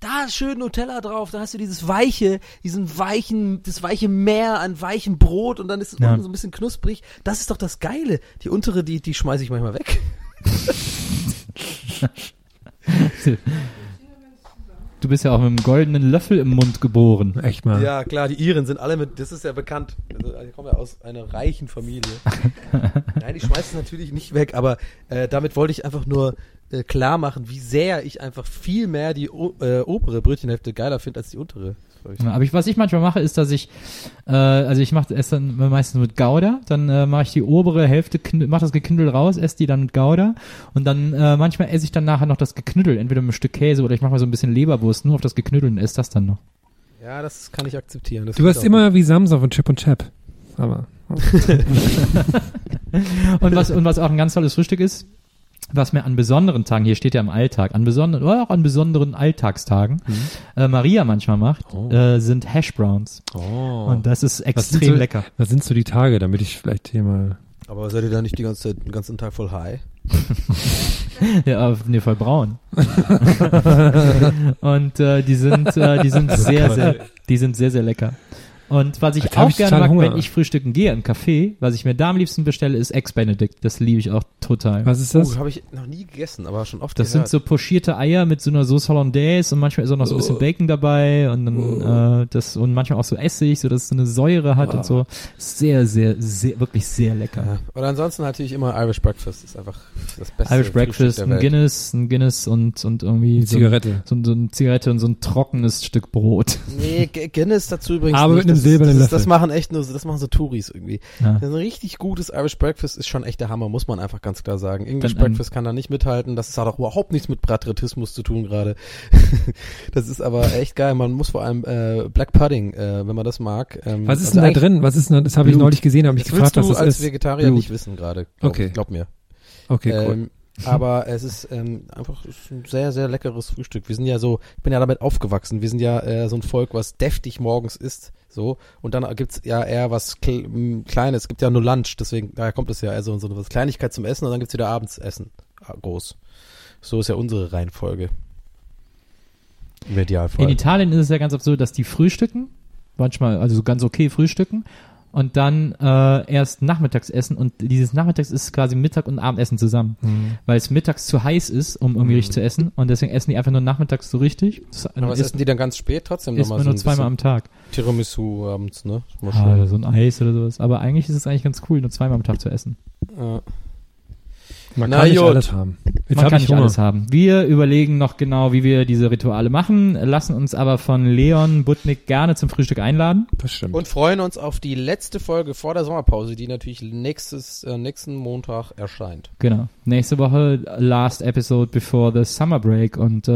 Da schön Nutella drauf, dann hast du dieses weiche, diesen weichen, das weiche Meer an weichem Brot und dann ist es Ja. unten so ein bisschen knusprig. Das ist doch das Geile. Die untere, die, die schmeiße ich manchmal weg. Du bist ja auch mit einem goldenen Löffel im Mund geboren. Echt mal. Ja, klar, die Iren sind alle mit, das ist ja bekannt. Also, die kommen ja aus einer reichen Familie. Nein, die schmeißen es natürlich nicht weg, aber äh, damit wollte ich einfach nur äh, klar machen, wie sehr ich einfach viel mehr die äh, obere Brötchenhälfte geiler finde als die untere. Ja, aber ich, was ich manchmal mache, ist, dass ich, äh, also ich mache es dann meistens mit Gouda, dann äh, mache ich die obere Hälfte, mache das Geknüttel raus, esse die dann mit Gouda und dann äh, manchmal esse ich dann nachher noch das Geknüttel, entweder mit einem Stück Käse oder ich mache mal so ein bisschen Leberwurst nur auf das Geknüttel und esse das dann noch. Ja, das kann ich akzeptieren. Das Du wirst immer wie Samsa von Chip und Chap. Aber Und was, und was auch ein ganz tolles Frühstück ist, was mir an besonderen Tagen, hier steht ja im Alltag, an besonderen, oder auch an besonderen Alltagstagen, äh, Maria manchmal macht, äh, sind Hash Browns. oh. Und das ist extrem so- lecker. was sind so die Tage, damit ich vielleicht hier mal. Aber seid ihr da nicht die ganze Zeit, den ganzen Tag voll high? Ja, nee, voll braun. und äh, die sind, äh, die sind sehr, sehr, die sind sehr, sehr lecker. Und was ich Jetzt auch ich gerne mag, Hunger. wenn ich frühstücken gehe im Café, was ich mir da am liebsten bestelle, ist Eggs Benedict. Das liebe ich auch total. Was ist das? Oh, habe ich noch nie gegessen, aber schon oft Das sind gehört. so pochierte Eier mit so einer Sauce Hollandaise und manchmal ist auch noch so ein bisschen Bacon dabei und dann äh, das und manchmal auch so Essig, so dass es so eine Säure hat und so. Sehr, sehr, sehr, wirklich sehr lecker. Ja. Oder ansonsten natürlich immer Irish Breakfast. ist einfach das beste Irish Breakfast, ein. Guinness, ein Guinness und und irgendwie so, Zigarette. so, so eine Zigarette und so ein trockenes Stück Brot. Nee, Guinness dazu übrigens Aber nicht. Das, silbernen das, das Löffel. machen echt nur, so- das machen so Touris irgendwie. Ja. Ein richtig gutes Irish Breakfast ist schon echt der Hammer, muss man einfach ganz klar sagen. English Dann, ähm, Breakfast kann da nicht mithalten. Das hat auch überhaupt nichts mit Patriotismus zu tun gerade. das ist aber echt geil. Man muss vor allem äh, Black Pudding, äh, wenn man das mag. Ähm, Was ist also denn da drin? Was ist denn, das habe ich neulich gesehen, habe ich Das gefragt, willst was du das als ist. Vegetarier Blut. nicht wissen gerade. Glaub, Okay. Glaub mir. Okay, cool. Ähm, aber es ist ähm, einfach es ist ein sehr, sehr leckeres Frühstück. Wir sind ja so, ich bin ja damit aufgewachsen. Wir sind ja äh, so ein Volk, was deftig morgens isst. So. Und dann gibt's ja eher was Kleines. Es gibt ja nur Lunch, deswegen, daher kommt es ja eher so, eine Kleinigkeit zum Essen und dann gibt's wieder abends Essen. Ah, Groß. So ist ja unsere Reihenfolge. Im Idealfall. In Italien ist es ja ganz so, dass die frühstücken, manchmal, also so ganz okay frühstücken und dann äh, erst nachmittags essen und dieses Nachmittags ist quasi Mittag und Abendessen zusammen, Mhm. weil es mittags zu heiß ist, um irgendwie richtig zu essen und deswegen essen die einfach nur nachmittags so richtig. Das aber was isst, essen die dann ganz spät trotzdem nochmal so nur zweimal am Tag. Tiramisu abends, ne? Ah, so ein Eis oder sowas. Aber eigentlich ist es eigentlich ganz cool, nur zweimal am Tag zu essen. Ja. Man Na kann nicht gut. alles haben. Jetzt Man habe kann ich nicht Hunger. alles haben. Wir überlegen noch genau, wie wir diese Rituale machen, lassen uns aber von Leon Butnik gerne zum Frühstück einladen. Das stimmt. Und freuen uns auf die letzte Folge vor der Sommerpause, die natürlich nächstes, äh, nächsten Montag erscheint. Genau. Nächste Woche last episode before the summer break und äh,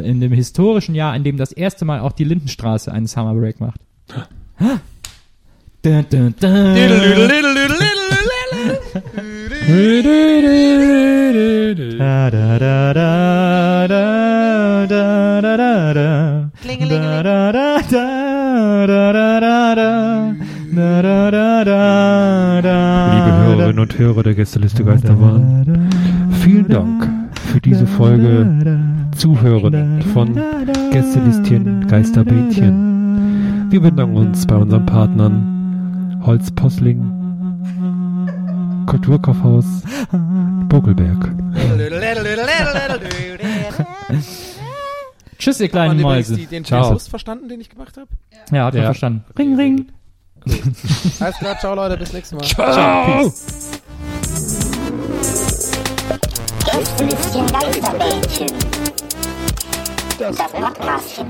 äh, in dem historischen Jahr, in dem das erste Mal auch die Lindenstraße einen Summer Break macht. Dun, dun, dun. Liebe Hörerinnen und Hörer der Gästeliste Geisterbahn, vielen Dank für diese Folge Zuhören von Gästelistchen Geisterbähnchen. Wir bedanken uns bei unseren Partnern Holzposling, Kulturkaufhaus, Buckelberg. Tschüss, ihr kleinen Mäuse. die, den Ciao. Plus verstanden, den ich gemacht habe? Ja, hat Ja. verstanden. Ring, ring. Alles klar, ciao Leute, bis nächstes Mal. Ciao! Peace. Gästelistchen Geisterbällchen. Das Podcastchen.